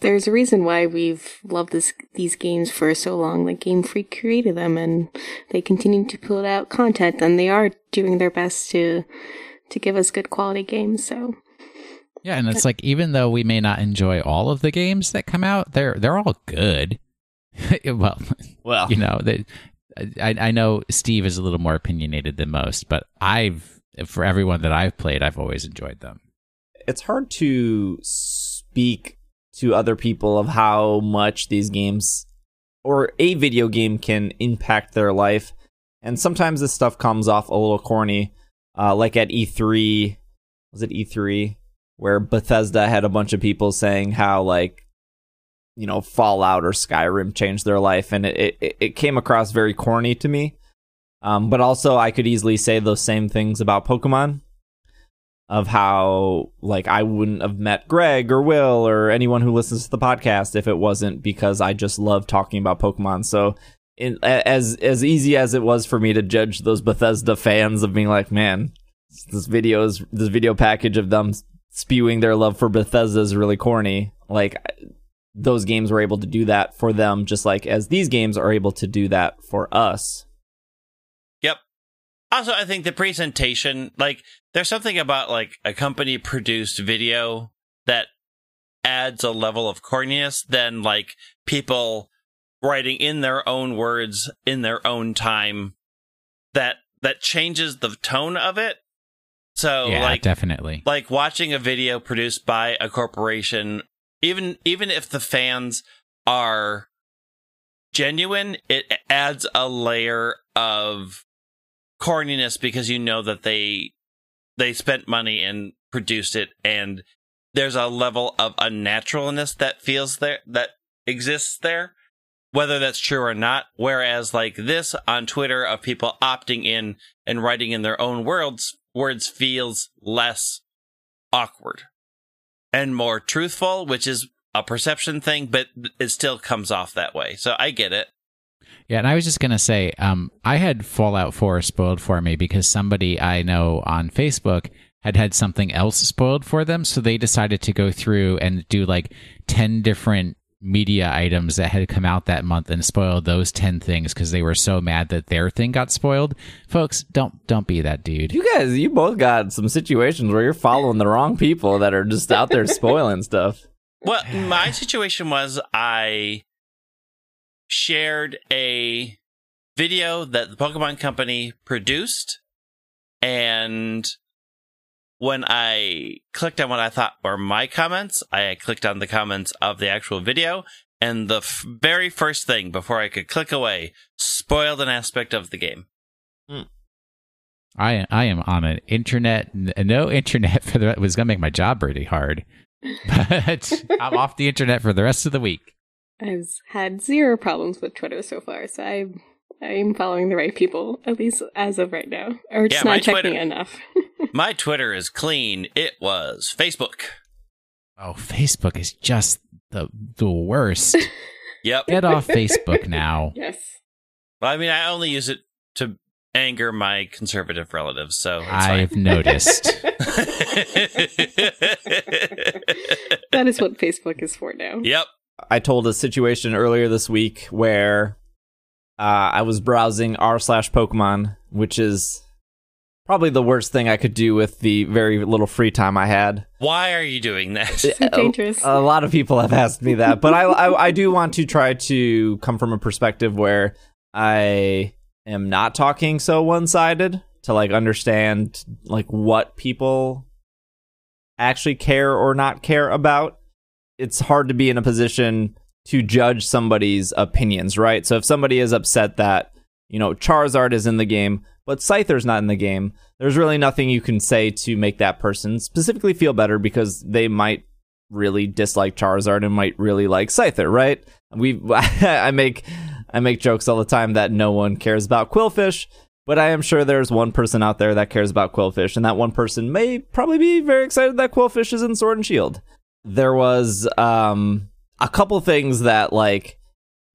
there's a reason why we've loved this these games for so long. Like Game Freak created them, and they continue to put out content, and they are doing their best to to give us good quality games. So Yeah, and it's like even though we may not enjoy all of the games that come out, they're they're all good. well, Well, you know, they, I I know Steve is a little more opinionated than most, but I've for everyone that I've played, I've always enjoyed them. it's hard to speak to other people of how much these games or a video game can impact their life. And sometimes this stuff comes off a little corny, uh, like at E3. Was it E3 where Bethesda had a bunch of people saying how like you know Fallout or Skyrim changed their life, and it it, it came across very corny to me. Um, but also, I could easily say those same things about Pokemon of how like I wouldn't have met Greg or Will or anyone who listens to the podcast if it wasn't because I just love talking about Pokemon. So in, as as easy as it was for me to judge those Bethesda fans of being like, man, this video is this video package of them spewing their love for Bethesda is really corny. Like those games were able to do that for them just like as these games are able to do that for us. Yep. Also, I think the presentation, like, there's something about like a company produced video that adds a level of corniness than like people writing in their own words in their own time that that changes the tone of it. So yeah, like definitely. like watching a video produced by a corporation even even if the fans are genuine it adds a layer of corniness because you know that they they spent money and produced it and there's a level of unnaturalness that feels there that exists there whether that's true or not. Whereas like this on twitter of people opting in and writing in their own words words feels less awkward and more truthful which is a perception thing but it still comes off that way. So i get it. Yeah, and I was just gonna say, um, I had Fallout 4 spoiled for me because somebody I know on Facebook had had something else spoiled for them, so they decided to go through and do like ten different media items that had come out that month and spoiled those ten things because they were so mad that their thing got spoiled. Folks, don't don't be that dude. You guys, you both got some situations where you're following the wrong people that are just out there spoiling stuff. Well, my situation was I shared a video that the Pokemon Company produced, and when I clicked on what I thought were my comments, I clicked on the comments of the actual video, and the f- very first thing before I could click away spoiled an aspect of the game. Hmm. I I am on an internet n- no internet for the it was gonna make my job pretty hard, but I'm off the internet for the rest of the week. I've had zero problems with Twitter so far, so I I'm following the right people, at least as of right now. Or just Yeah, not checking Twitter- enough. My Twitter is clean. It was Facebook. Oh, Facebook is just the the worst. Yep. Get off Facebook now. yes. Well, I mean, I only use it to anger my conservative relatives, so it's I've noticed. That is what Facebook is for now. yep. I told a situation earlier this week where uh, I was browsing r slash Pokemon, which is probably the worst thing I could do with the very little free time I had. Why are you doing that? So dangerous. A lot of people have asked me that, but I, I I do want to try to come from a perspective where I am not talking so one sided to like understand like what people actually care or not care about. It's hard to be in a position to judge somebody's opinions, right? So if somebody is upset that you know Charizard is in the game, but Scyther's not in the game, there's really nothing you can say to make that person specifically feel better because they might really dislike Charizard and might really like Scyther, right? We I make I make jokes all the time that no one cares about Qwilfish, but I am sure there's one person out there that cares about Qwilfish, and that one person may probably be very excited that Qwilfish is in Sword and Shield. There was um a couple things that like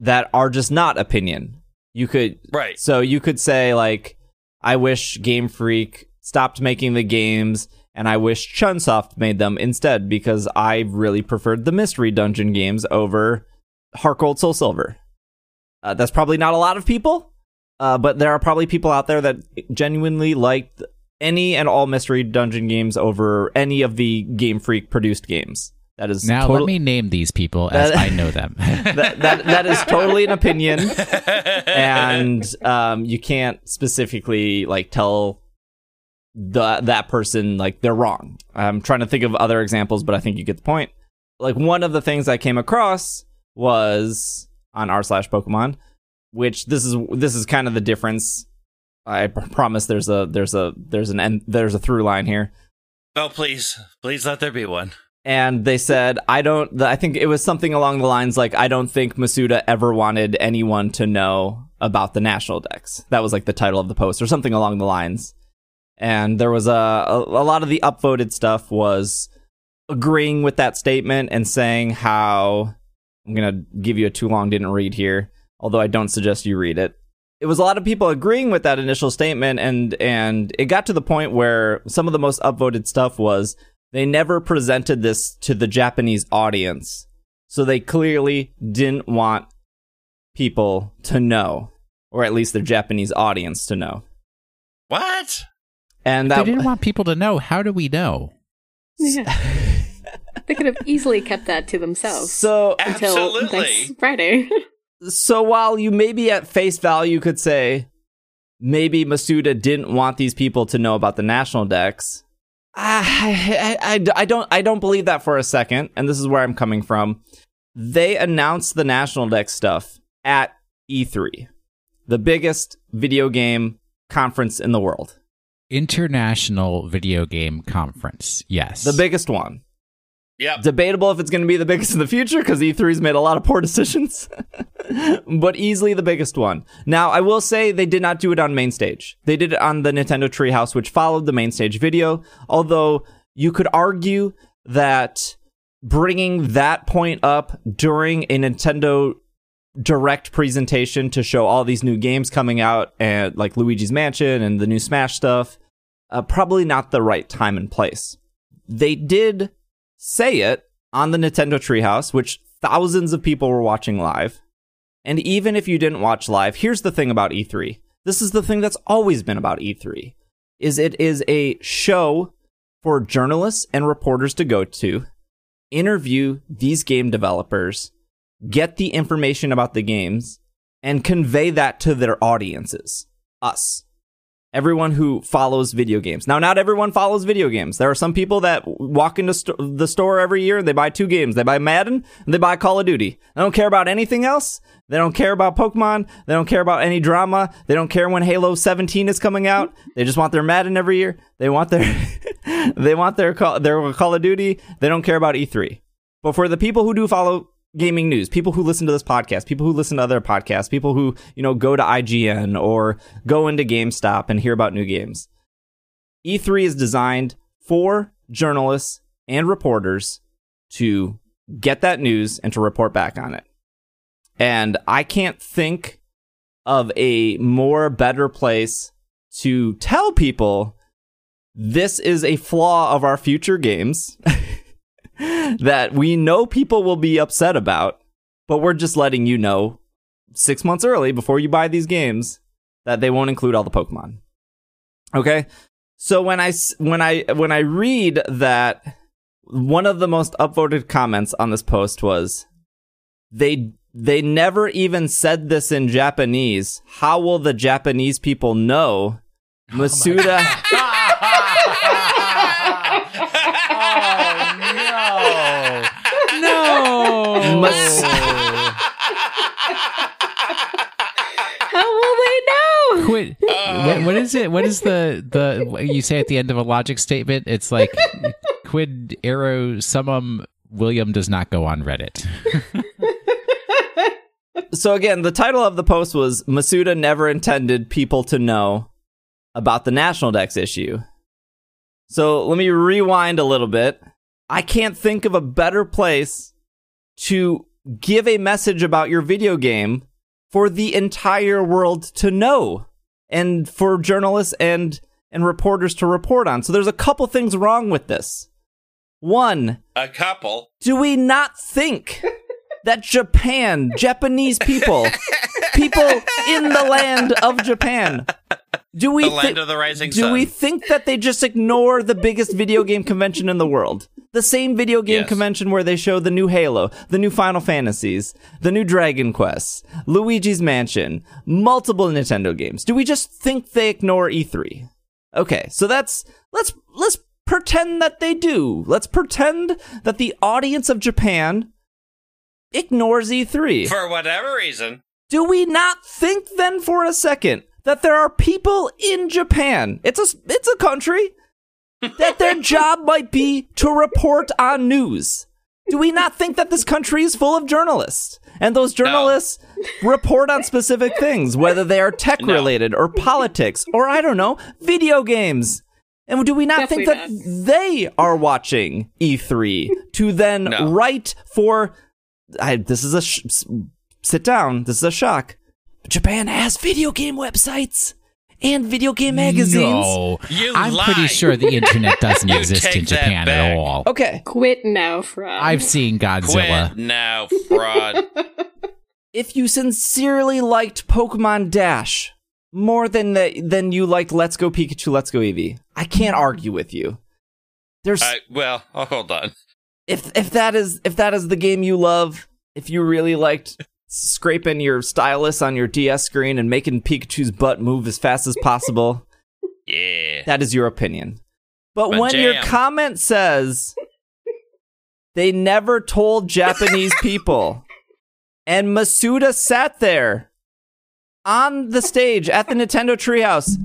that are just not opinion. You could right. so you could say like, I wish Game Freak stopped making the games, and I wish Chunsoft made them instead because I really preferred the mystery dungeon games over Heart Gold Soul Silver. Uh, that's probably not a lot of people, uh, but there are probably people out there that genuinely liked any and all mystery dungeon games over any of the Game Freak produced games. That is Now total- let me name these people as I know them. that, that that is totally an opinion and um, you can't specifically like tell the that person like they're wrong. I'm trying to think of other examples, but I think you get the point. Like one of the things I came across was on r slash Pokemon, which this is this is kind of the difference. I pr- promise there's a there's a there's an end there's a through line here Oh, please. Please let there be one. And they said i don't i think it was something along the lines like i don't think masuda ever wanted anyone to know about the national Dex. That was like the title of the post or something along the lines. And there was a a, a lot of the upvoted stuff was agreeing with that statement and saying how i'm gonna give you a too long didn't read here although i don't suggest you read it. It was a lot of people agreeing with that initial statement and and it got to the point where some of the most upvoted stuff was they never presented this to the Japanese audience. So they clearly didn't want people to know, or at least the Japanese audience to know. What? And they didn't want people to know. How do we know? Yeah. they could have easily kept that to themselves so until Absolutely. next Friday. so while you maybe at face value could say maybe Masuda didn't want these people to know about the national Dex, I, I, I, don't I don't believe that for a second, and this is where I'm coming from. They announced the national deck stuff at E3, the biggest video game conference in the world, International Video Game Conference. Yes. the biggest one. Yep. Debatable if it's going to be the biggest in the future because E3's made a lot of poor decisions, but easily the biggest one. Now, I will say they did not do it on main stage. They did it on the Nintendo Treehouse, which followed the main stage video. Although you could argue that bringing that point up during a Nintendo direct presentation to show all these new games coming out and like Luigi's Mansion and the new Smash stuff, uh, probably not the right time and place. They did say it on the Nintendo Treehouse, which thousands of people were watching live. And even if you didn't watch live, here's the thing about E3. This is the thing that's always been about E3 is it is a show for journalists and reporters to go to, interview these game developers, get the information about the games, and convey that to their audiences, us everyone who follows video games. Now, not everyone follows video games. There are some people that walk into st- the store every year and they buy two games. They buy Madden and they buy Call of Duty. They don't care about anything else. They don't care about Pokemon. They don't care about any drama. They don't care when Halo 17 is coming out. They just want their Madden every year. They want their they want their call, their Call of Duty. They don't care about E3. But for the people who do follow gaming news, people who listen to this podcast, people who listen to other podcasts, people who, you know, go to IGN or go into GameStop and hear about new games. E3 is designed for journalists and reporters to get that news and to report back on it. And I can't think of a more better place to tell people this is a flaw of our future games that we know people will be upset about, but we're just letting you know six months early before you buy these games that they won't include all the Pokemon. Okay, so when I when I when I read that one of the most upvoted comments on this post was they they never even said this in Japanese. How will the Japanese people know oh Masuda? no. Mas- How will they know? Quit. Uh. what, what is it? What is the the what you say at the end of a logic statement? It's like quid arrow summum. William does not go on Reddit. so again, the title of the post was Masuda never intended people to know about the National Dex issue. So let me rewind a little bit. I can't think of a better place to give a message about your video game for the entire world to know and for journalists and and reporters to report on. So there's a couple things wrong with this. One, A couple. do we not think that Japan, Japanese people, people in the land of Japan, do we The land thi- of the rising do sun. we think that they just ignore the biggest video game convention in the world? The same video game Yes. convention where they show the new Halo, the new Final Fantasies, the new Dragon Quests, Luigi's Mansion, multiple Nintendo games. Do we just think they ignore E3? Okay, so that's let's let's pretend that they do. Let's pretend that the audience of Japan ignores E E3. For whatever reason. Do we not think then for a second that there are people in Japan? It's a it's a country that their job might be to report on news. Do we not think that this country is full of journalists? And those journalists report on specific things, whether they are tech No. related or politics or I don't know, video games. And do we not think that Definitely they are watching E3 to then No. write for I, this is a sh- sit down. This is a shock. Japan has video game websites and video game magazines. No, You I'm lie. pretty sure the internet doesn't exist in Japan back. at all. Okay, Quit now, fraud. I've seen Godzilla. Quit now, fraud. if you sincerely liked Pokemon Dash more than the, than you liked Let's Go Pikachu, Let's Go Eevee, I can't argue with you. There's I, well, oh, hold on. if if that is if that is the game you love, if you really liked scraping your stylus on your DS screen and making Pikachu's butt move as fast as possible, Yeah. that is your opinion. But My when your comment says they never told Japanese people and Masuda sat there on the stage at the Nintendo Treehouse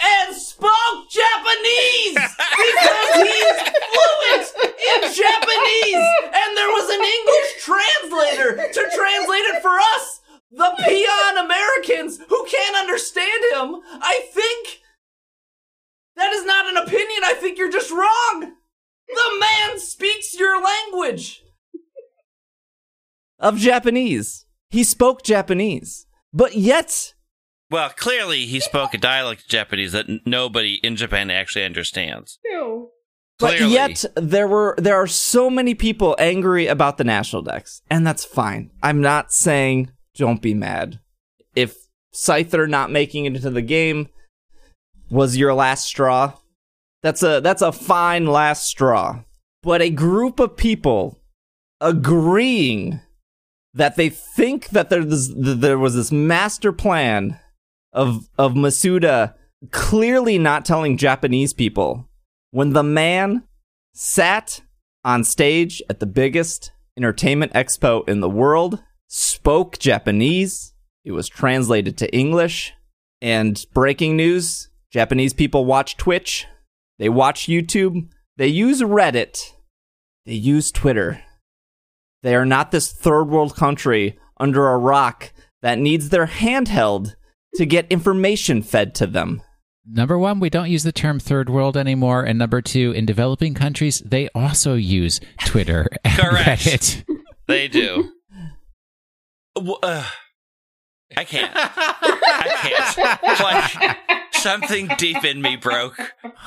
and spoke Japanese because he's fluent in Japanese and there was an English translator to translate it for us, the peon Americans who can't understand him. I think that is not an opinion. I think you're just wrong. The man speaks your language of Japanese. He spoke Japanese, but yet Well, clearly he spoke a dialect of Japanese that nobody in Japan actually understands. No. But Clearly. yet there were there are so many people angry about the national Dex, and that's fine. I'm not saying don't be mad. If Scyther not making it into the game was your last straw, that's a that's a fine last straw. But a group of people agreeing that they think that there this, that there was this master plan of of Masuda clearly not telling Japanese people when the man sat on stage at the biggest entertainment expo in the world, spoke Japanese, it was translated to English, and breaking news Japanese people watch Twitch, they watch YouTube, they use Reddit, they use Twitter. They are not this third world country under a rock that needs their handheld to get information fed to them. Number one, we don't use the term third world anymore. And number two, in developing countries, they also use Twitter and Correct. Reddit. They do. W- uh, I can't. I can't. Like something deep in me broke,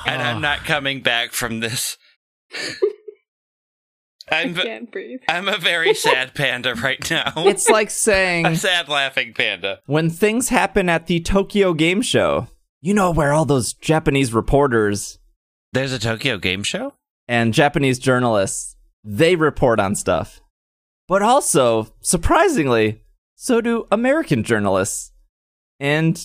and I'm not coming back from this. I I'm can't breathe. I'm a very sad panda right now. It's like saying a saying sad laughing panda. when things happen at the Tokyo Game Show, you know where all those Japanese reporters There's a Tokyo Game Show. and Japanese journalists, they report on stuff. But also, surprisingly, so do American journalists and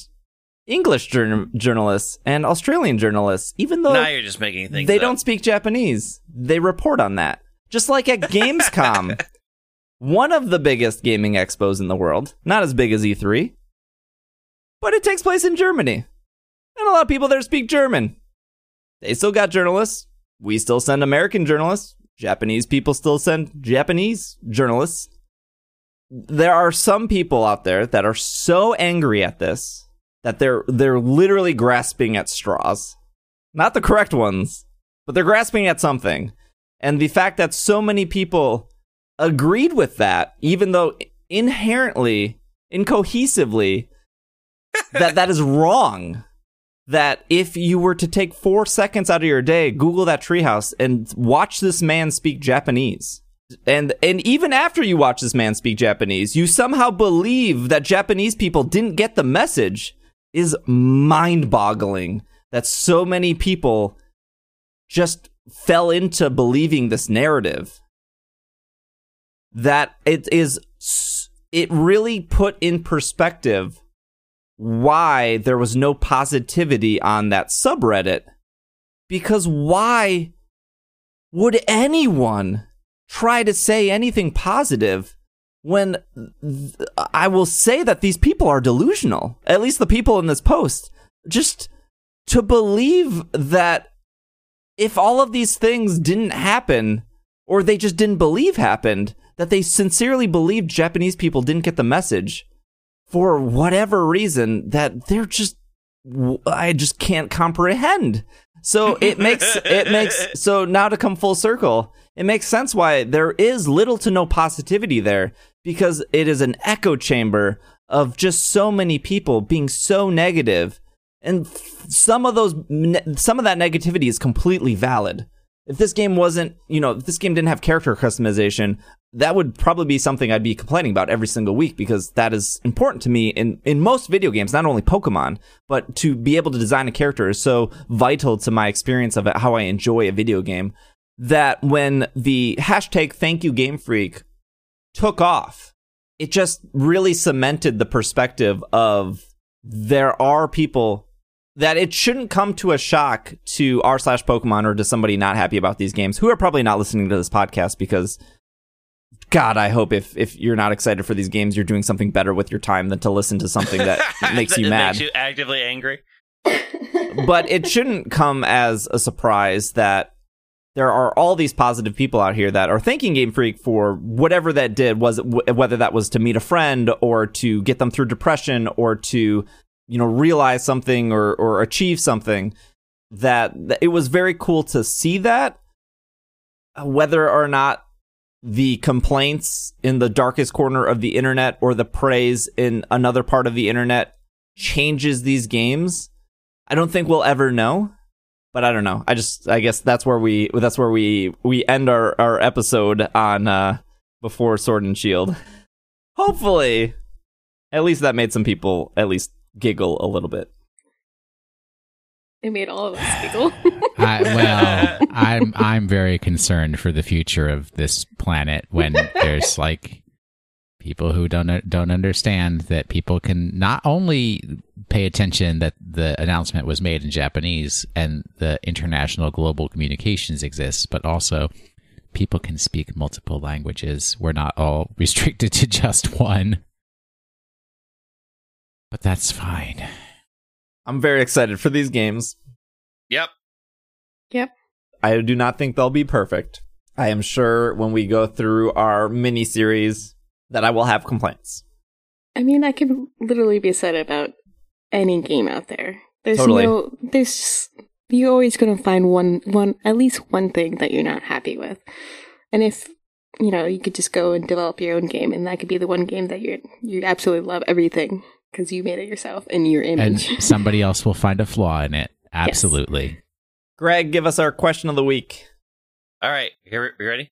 English jour- journalists and Australian journalists, even though now you're just making things. they up. don't speak Japanese. They report on that. Just like at Gamescom, one of the biggest gaming expos in the world, not as big as E3, but it takes place in Germany. And a lot of people there speak German. They still got journalists. We still send American journalists. Japanese people still send Japanese journalists. There are some people out there that are so angry at this that they're they're literally grasping at straws. Not the correct ones, but they're grasping at something. And the fact that so many people agreed with that, even though inherently, incohesively, that that is wrong. That if you were to take four seconds out of your day, Google that treehouse and watch this man speak Japanese. And and even after you watch this man speak Japanese, you somehow believe that Japanese people didn't get the message is mind-boggling that so many people just fell into believing this narrative that it is it really put in perspective why there was no positivity on that subreddit. Because why would anyone try to say anything positive when th- I will say that these people are delusional? At least the people in this post. Just to believe that if all of these things didn't happen or they just didn't believe happened that they sincerely believed Japanese people didn't get the message for whatever reason that they're just I just can't comprehend. So it makes it makes so now to come full circle, it makes sense why there is little to no positivity there because it is an echo chamber of just so many people being so negative and some of those some of that negativity is completely valid. If this game wasn't, you know, if this game didn't have character customization, that would probably be something I'd be complaining about every single week because that is important to me in in most video games, not only Pokemon, but to be able to design a character is so vital to my experience of it, how I enjoy a video game. That when the hashtag Thank You Game Freak took off, it just really cemented the perspective of there are people that it shouldn't come to a shock to r slash Pokemon or to somebody not happy about these games who are probably not listening to this podcast because God, I hope if if you're not excited for these games, you're doing something better with your time than to listen to something that makes you mad. Makes you actively angry. but it shouldn't come as a surprise that there are all these positive people out here that are thanking Game Freak for whatever that did was w- whether that was to meet a friend or to get them through depression or to you know realize something or or achieve something that, that it was very cool to see that whether or not the complaints in the darkest corner of the internet or the praise in another part of the internet changes these games I don't think we'll ever know, but I don't know. I just I guess that's where we that's where we we end our our episode on uh before Sword and Shield. Hopefully, at least that made some people at least giggle a little bit. It made all of us giggle. I, well, I'm I'm very concerned for the future of this planet when there's like people who don't don't understand that people can not only pay attention that the announcement was made in Japanese and the international global communications exists, but also people can speak multiple languages. We're not all restricted to just one. But that's fine. I'm very excited for these games. Yep. yep. I do not think they'll be perfect. I am sure when we go through our mini series that I will have complaints. I mean, I can literally be said about any game out there. There's Totally. no, there's just, you're always going to find one, one, at least one thing that you're not happy with. And if, you know, you could just go and develop your own game and that could be the one game that you you absolutely love everything because you made it yourself in your image. And image. somebody else will find a flaw in it. Absolutely. Greg, give us our question of the week. All right, here you ready?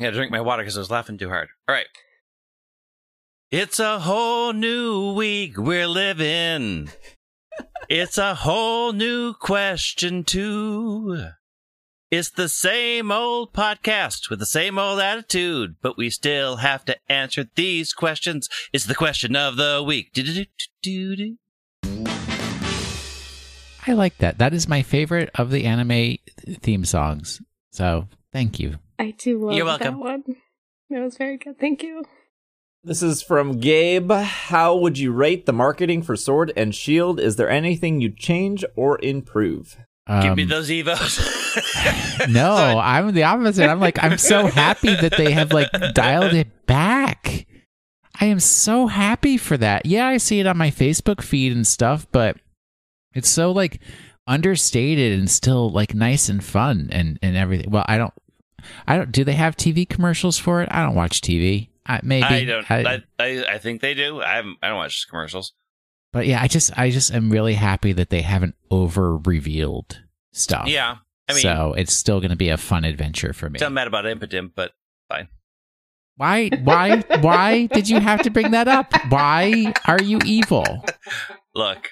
I gotta drink my water because I was laughing too hard. All right. It's a whole new week we're living. it's a whole new question too. It's the same old podcast with the same old attitude, but we still have to answer these questions. It's the question of the week. I like that. That is my favorite of the anime theme songs. So thank you. I do love You're welcome. that one. That was very good. Thank you. This is from Gabe. How would you rate the marketing for Sword and Shield? Is there anything you'd change or improve? Give me Um, those evos. No, I'm the opposite. I'm like, I'm so happy that they have like dialed it back. I am so happy for that. Yeah, I see it on my Facebook feed and stuff, but it's so like understated and still like nice and fun and and everything. Well, I don't, I don't. Do they have TV commercials for it? I don't watch TV. I, maybe I don't. I, I, I think they do. I haven't. I don't watch commercials. But yeah, I just I just am really happy that they haven't over revealed stuff. Yeah. I mean, so it's still going to be a fun adventure for me. I'm mad about Impotent, but fine. Why? Why? why did you have to bring that up? Why are you evil? Look,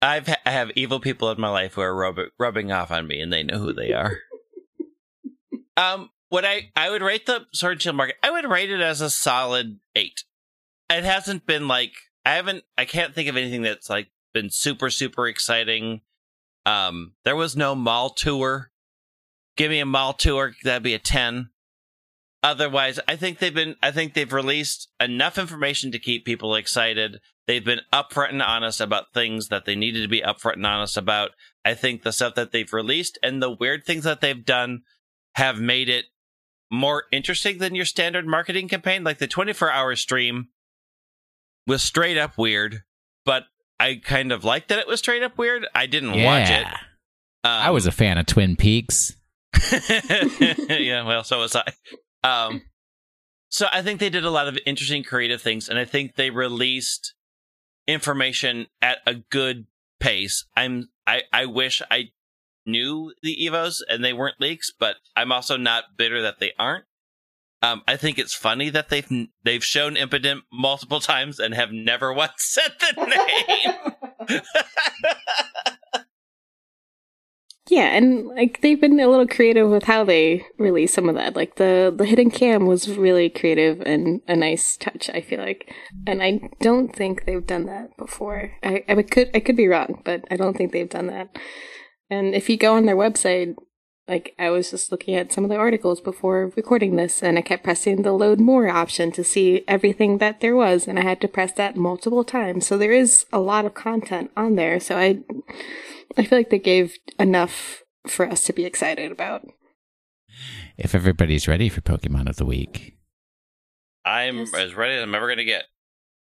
I've ha- I have evil people in my life who are rub- rubbing off on me, and they know who they are. um, what I I would rate the Sword and Shield market, I would rate it as a solid eight. It hasn't been like I haven't. I can't think of anything that's like been super super exciting. Um, there was no mall tour. Give me a mall tour, that'd be a ten. Otherwise, I think they've been. I think they've released enough information to keep people excited. They've been upfront and honest about things that they needed to be upfront and honest about. I think the stuff that they've released and the weird things that they've done have made it more interesting than your standard marketing campaign. Like the 24 hour stream was straight up weird, but I kind of liked that it was straight up weird. I didn't watch it. Um, I was a fan of Twin Peaks. yeah, well, so was I. Um, so I think they did a lot of interesting creative things, and I think they released information at a good pace. I'm I I wish I knew the Evos and they weren't leaks, but I'm also not bitter that they aren't. Um, I think it's funny that they've they've shown impotent multiple times and have never once said the name. Yeah, and like they've been a little creative with how they release some of that. Like the the hidden cam was really creative and a nice touch. I feel like, and I don't think they've done that before. I, I could I could be wrong, but I don't think they've done that. And if you go on their website, like I was just looking at some of the articles before recording this, and I kept pressing the load more option to see everything that there was, and I had to press that multiple times. So there is a lot of content on there. So I I feel like they gave enough for us to be excited about. If everybody's ready for Pokemon of the Week. I'm Yes. as ready as I'm ever gonna get.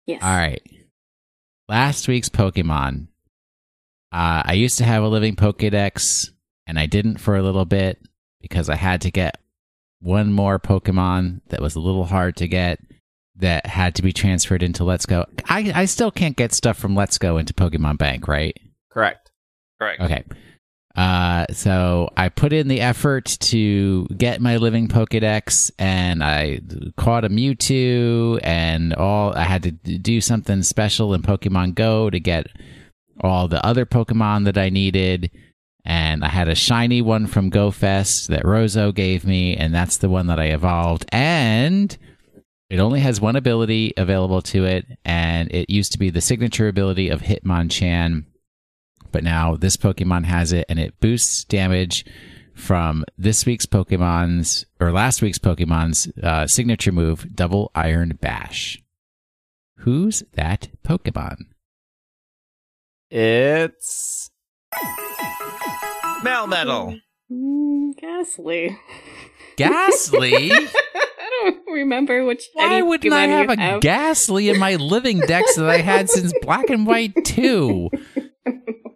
Yes. All right. Last week's Pokemon. Uh, I used to have a living Pokedex, and I didn't for a little bit because I had to get one more Pokemon that was a little hard to get that had to be transferred into Let's Go. I, I still can't get stuff from Let's Go into Pokemon Bank, right? Correct. Correct. Okay. Uh, so I put in the effort to get my living Pokedex, and I caught a Mewtwo, and all I had to do something special in Pokemon Go to get all the other Pokemon that I needed. And I had a shiny one from GoFest that Rozo gave me, and that's the one that I evolved. And it only has one ability available to it, and it used to be the signature ability of Hitmonchan but now this Pokemon has it and it boosts damage from this week's Pokemon's or last week's Pokemon's uh, signature move, Double Iron Bash. Who's that Pokemon? It's Melmetal. Mm, Gastly. Gastly? I don't remember which. Why wouldn't I have a have. Gastly in my living Dex that I had since Black and White 2?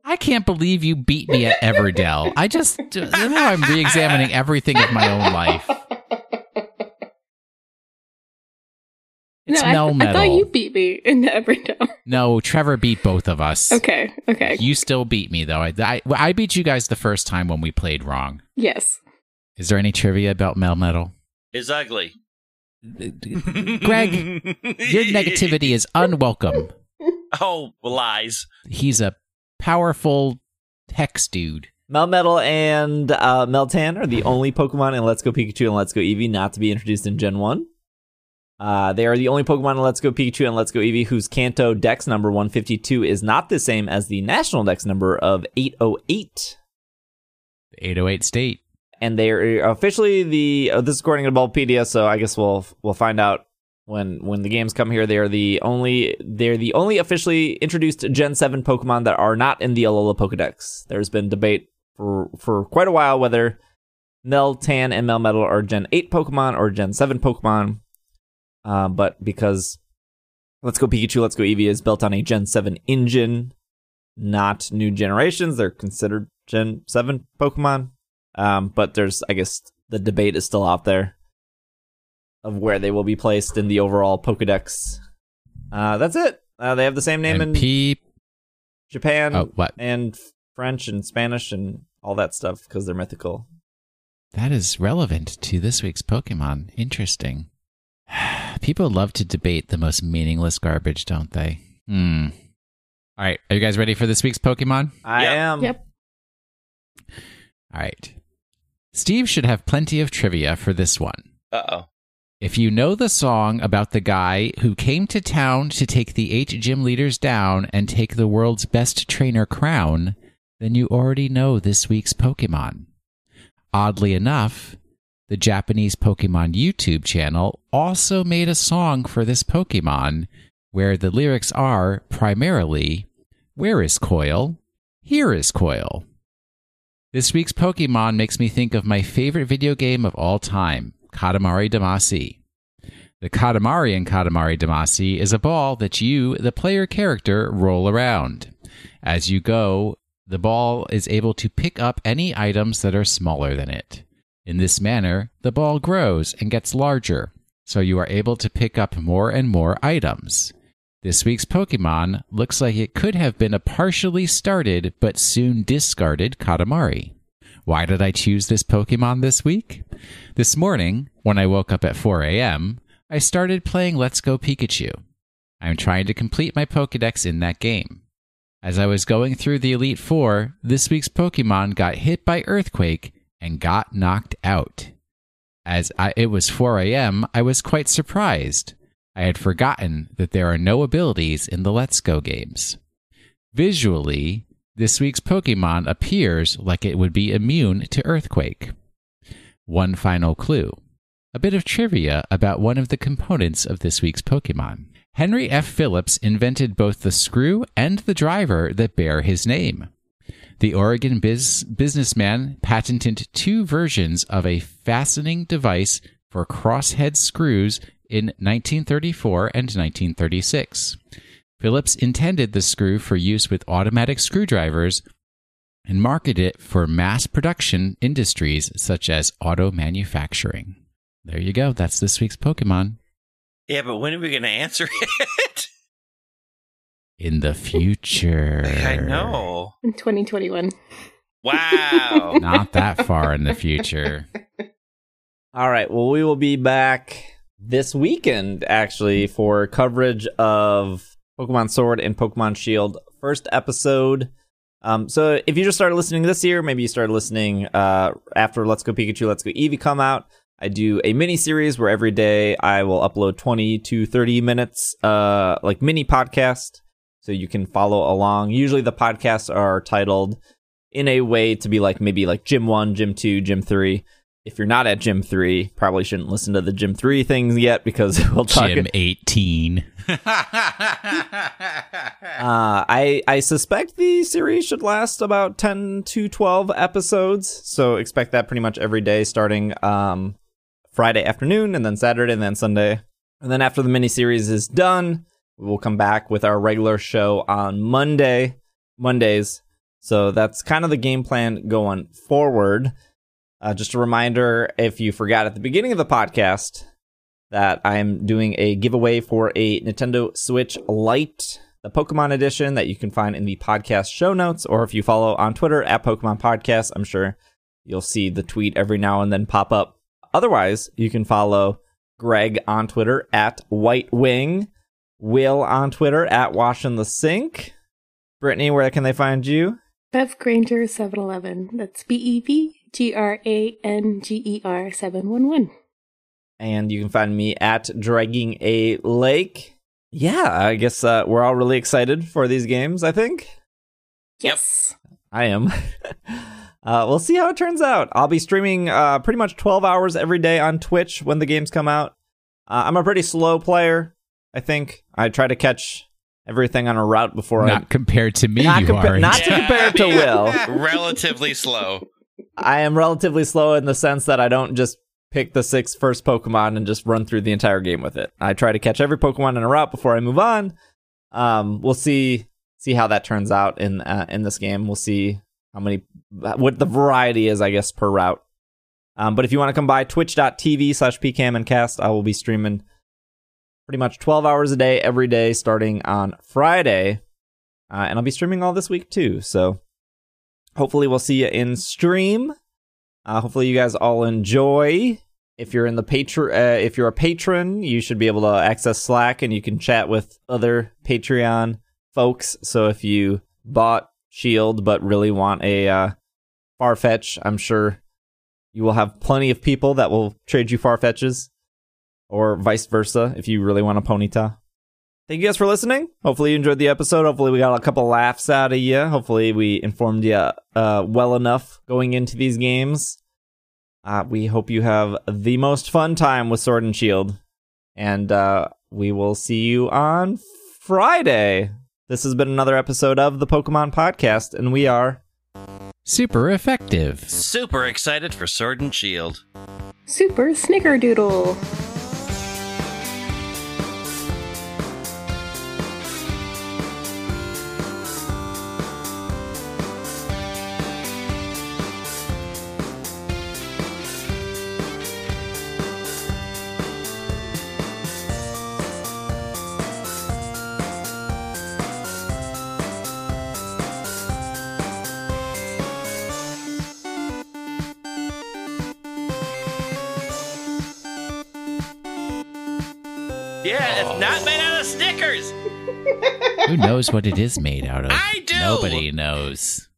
I can't believe you beat me at Everdell. I just now I'm re-examining everything of my own life. It's no, I, Melmetal. I thought you beat me in the Everdell. No, Trevor beat both of us. Okay, okay. You still beat me though. I, I I beat you guys the first time when we played wrong. yes. Is there any trivia about Melmetal? Is ugly. Greg, your negativity is unwelcome. Oh, lies. He's a powerful hex dude. Melmetal and uh, Meltan are the only Pokemon in Let's Go Pikachu and Let's Go Eevee not to be introduced in Gen 1. Uh, they are the only Pokemon in Let's Go Pikachu and Let's Go Eevee whose Kanto Dex number 152 is not the same as the national Dex number of 808. 808 state. And they are officially the uh, this is according to Bulbapedia, so I guess we'll we'll find out when when the games come here. They are the only they're the only officially introduced Gen 7 Pokemon that are not in the Alola Pokedex. There's been debate for for quite a while whether Meltan and Melmetal are Gen 8 Pokemon or Gen 7 Pokemon. Uh, but because Let's Go Pikachu, Let's Go Eevee is built on a Gen 7 engine, not new generations, they're considered Gen 7 Pokemon. Um, but there's, I guess, the debate is still out there of where they will be placed in the overall Pokedex. Uh, that's it. Uh, they have the same name and in P. Japan Oh, what? and French and Spanish and all that stuff because they're mythical. That is relevant to this week's Pokemon. Interesting. People love to debate the most meaningless garbage, don't they? Hmm. All right. Are you guys ready for this week's Pokemon? I Yep. am. Yep. All right. Steve should have plenty of trivia for this one. Uh oh. If you know the song about the guy who came to town to take the eight gym leaders down and take the world's best trainer crown, then you already know this week's Pokemon. Oddly enough, the Japanese Pokemon YouTube channel also made a song for this Pokemon where the lyrics are primarily Where is Coil? Here is Coil. This week's Pokemon makes me think of my favorite video game of all time, Katamari Damacy. The Katamari in Katamari Damacy is a ball that you, the player character, roll around. As you go, the ball is able to pick up any items that are smaller than it. In this manner, the ball grows and gets larger, so you are able to pick up more and more items. This week's Pokemon looks like it could have been a partially started but soon discarded Katamari. Why did I choose this Pokemon this week? This morning, when I woke up at 4 a.m., I started playing Let's Go Pikachu. I'm trying to complete my Pokedex in that game. As I was going through the Elite Four, this week's Pokemon got hit by Earthquake and got knocked out. As I, it was 4 a.m., I was quite surprised. I had forgotten that there are no abilities in the Let's Go games. Visually, this week's Pokemon appears like it would be immune to Earthquake. One final clue a bit of trivia about one of the components of this week's Pokemon. Henry F. Phillips invented both the screw and the driver that bear his name. The Oregon biz- businessman patented two versions of a fastening device for crosshead screws in 1934 and 1936. Phillips intended the screw for use with automatic screwdrivers and marketed it for mass production industries such as auto manufacturing. There you go. That's this week's Pokemon. Yeah, but when are we going to answer it? In the future. I know. In 2021. Wow. Not that far in the future. All right. Well, we will be back this weekend actually for coverage of Pokemon Sword and Pokemon Shield first episode. Um, so if you just started listening this year, maybe you started listening uh, after Let's Go Pikachu, Let's Go Eevee come out. I do a mini series where every day I will upload 20 to 30 minutes, uh, like mini podcast. So you can follow along. Usually the podcasts are titled in a way to be like maybe like Gym 1, Gym 2, Gym 3. if you're not at Gym 3, probably shouldn't listen to the Gym 3 things yet because we'll talk. Jim 18. Uh, I I suspect the series should last about 10 to 12 episodes, so expect that pretty much every day starting um Friday afternoon and then Saturday and then Sunday. And then after the miniseries is done, we'll come back with our regular show on Monday, Mondays. So that's kind of the game plan going forward. Uh, just a reminder if you forgot at the beginning of the podcast that I'm doing a giveaway for a Nintendo Switch Lite, the Pokemon edition that you can find in the podcast show notes, or if you follow on Twitter at Pokemon Podcast, I'm sure you'll see the tweet every now and then pop up. Otherwise, you can follow Greg on Twitter at White Wing, Will on Twitter at Wash Washing the Sink. Brittany, where can they find you? Bev Granger 711. That's B E V G R A N G E R 711. and you can find me at dragging a lake yeah i guess uh, we're all really excited for these games i think Yep. Yes. i am uh, we'll see how it turns out i'll be streaming uh, pretty much 12 hours every day on twitch when the games come out uh, i'm a pretty slow player i think i try to catch everything on a route before Not i compared to me, Not you compa- aren't. not- to compare to Will. Relatively slow. i am relatively slow in the sense that i don't just pick the six first pokemon and just run through the entire game with it i try to catch every pokemon in a route before i move on um we'll see see how that turns out in uh, in this game we'll see how many what the variety is i guess per route um but if you want to come by twitch.tv slash pkmncast i will be streaming pretty much 12 hours a day every day starting on friday uh, and i'll be streaming all this week too so hopefully we'll see you in stream uh, hopefully you guys all enjoy. If you're in the patron, uh, if you're a patron, you should be able to access Slack and you can chat with other Patreon folks. So if you bought Shield but really want a uh, Farfetch, I'm sure you will have plenty of people that will trade you Farfetches, or vice versa if you really want a Ponyta. Thank you guys for listening. Hopefully you enjoyed the episode. Hopefully we got a couple laughs out of you. Hopefully we informed you uh, well enough going into these games. Uh, we hope you have the most fun time with Sword and Shield. And uh, we will see you on Friday. This has been another episode of the Pokemon Podcast, and we are Super effective. Super excited for Sword and Shield. Super Snickerdoodle. Who knows what it is made out of? I do. Nobody knows.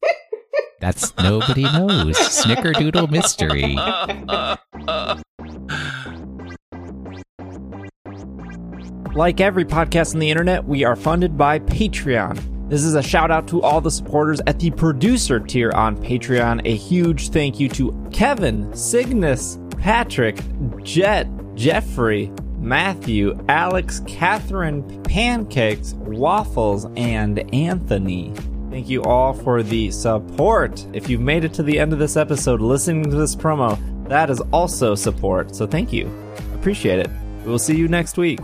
That's nobody knows. Snickerdoodle mystery. Like every podcast on the internet, we are funded by Patreon. This is a shout out to all the supporters at the producer tier on Patreon. A huge thank you to Kevin, Cygnus, Patrick, Jet, Jeffrey, Matthew, Alex, Catherine, Pancakes, Waffles, and Anthony. Thank you all for the support. If you've made it to the end of this episode listening to this promo, that is also support. So thank you. Appreciate it. We will see you next week.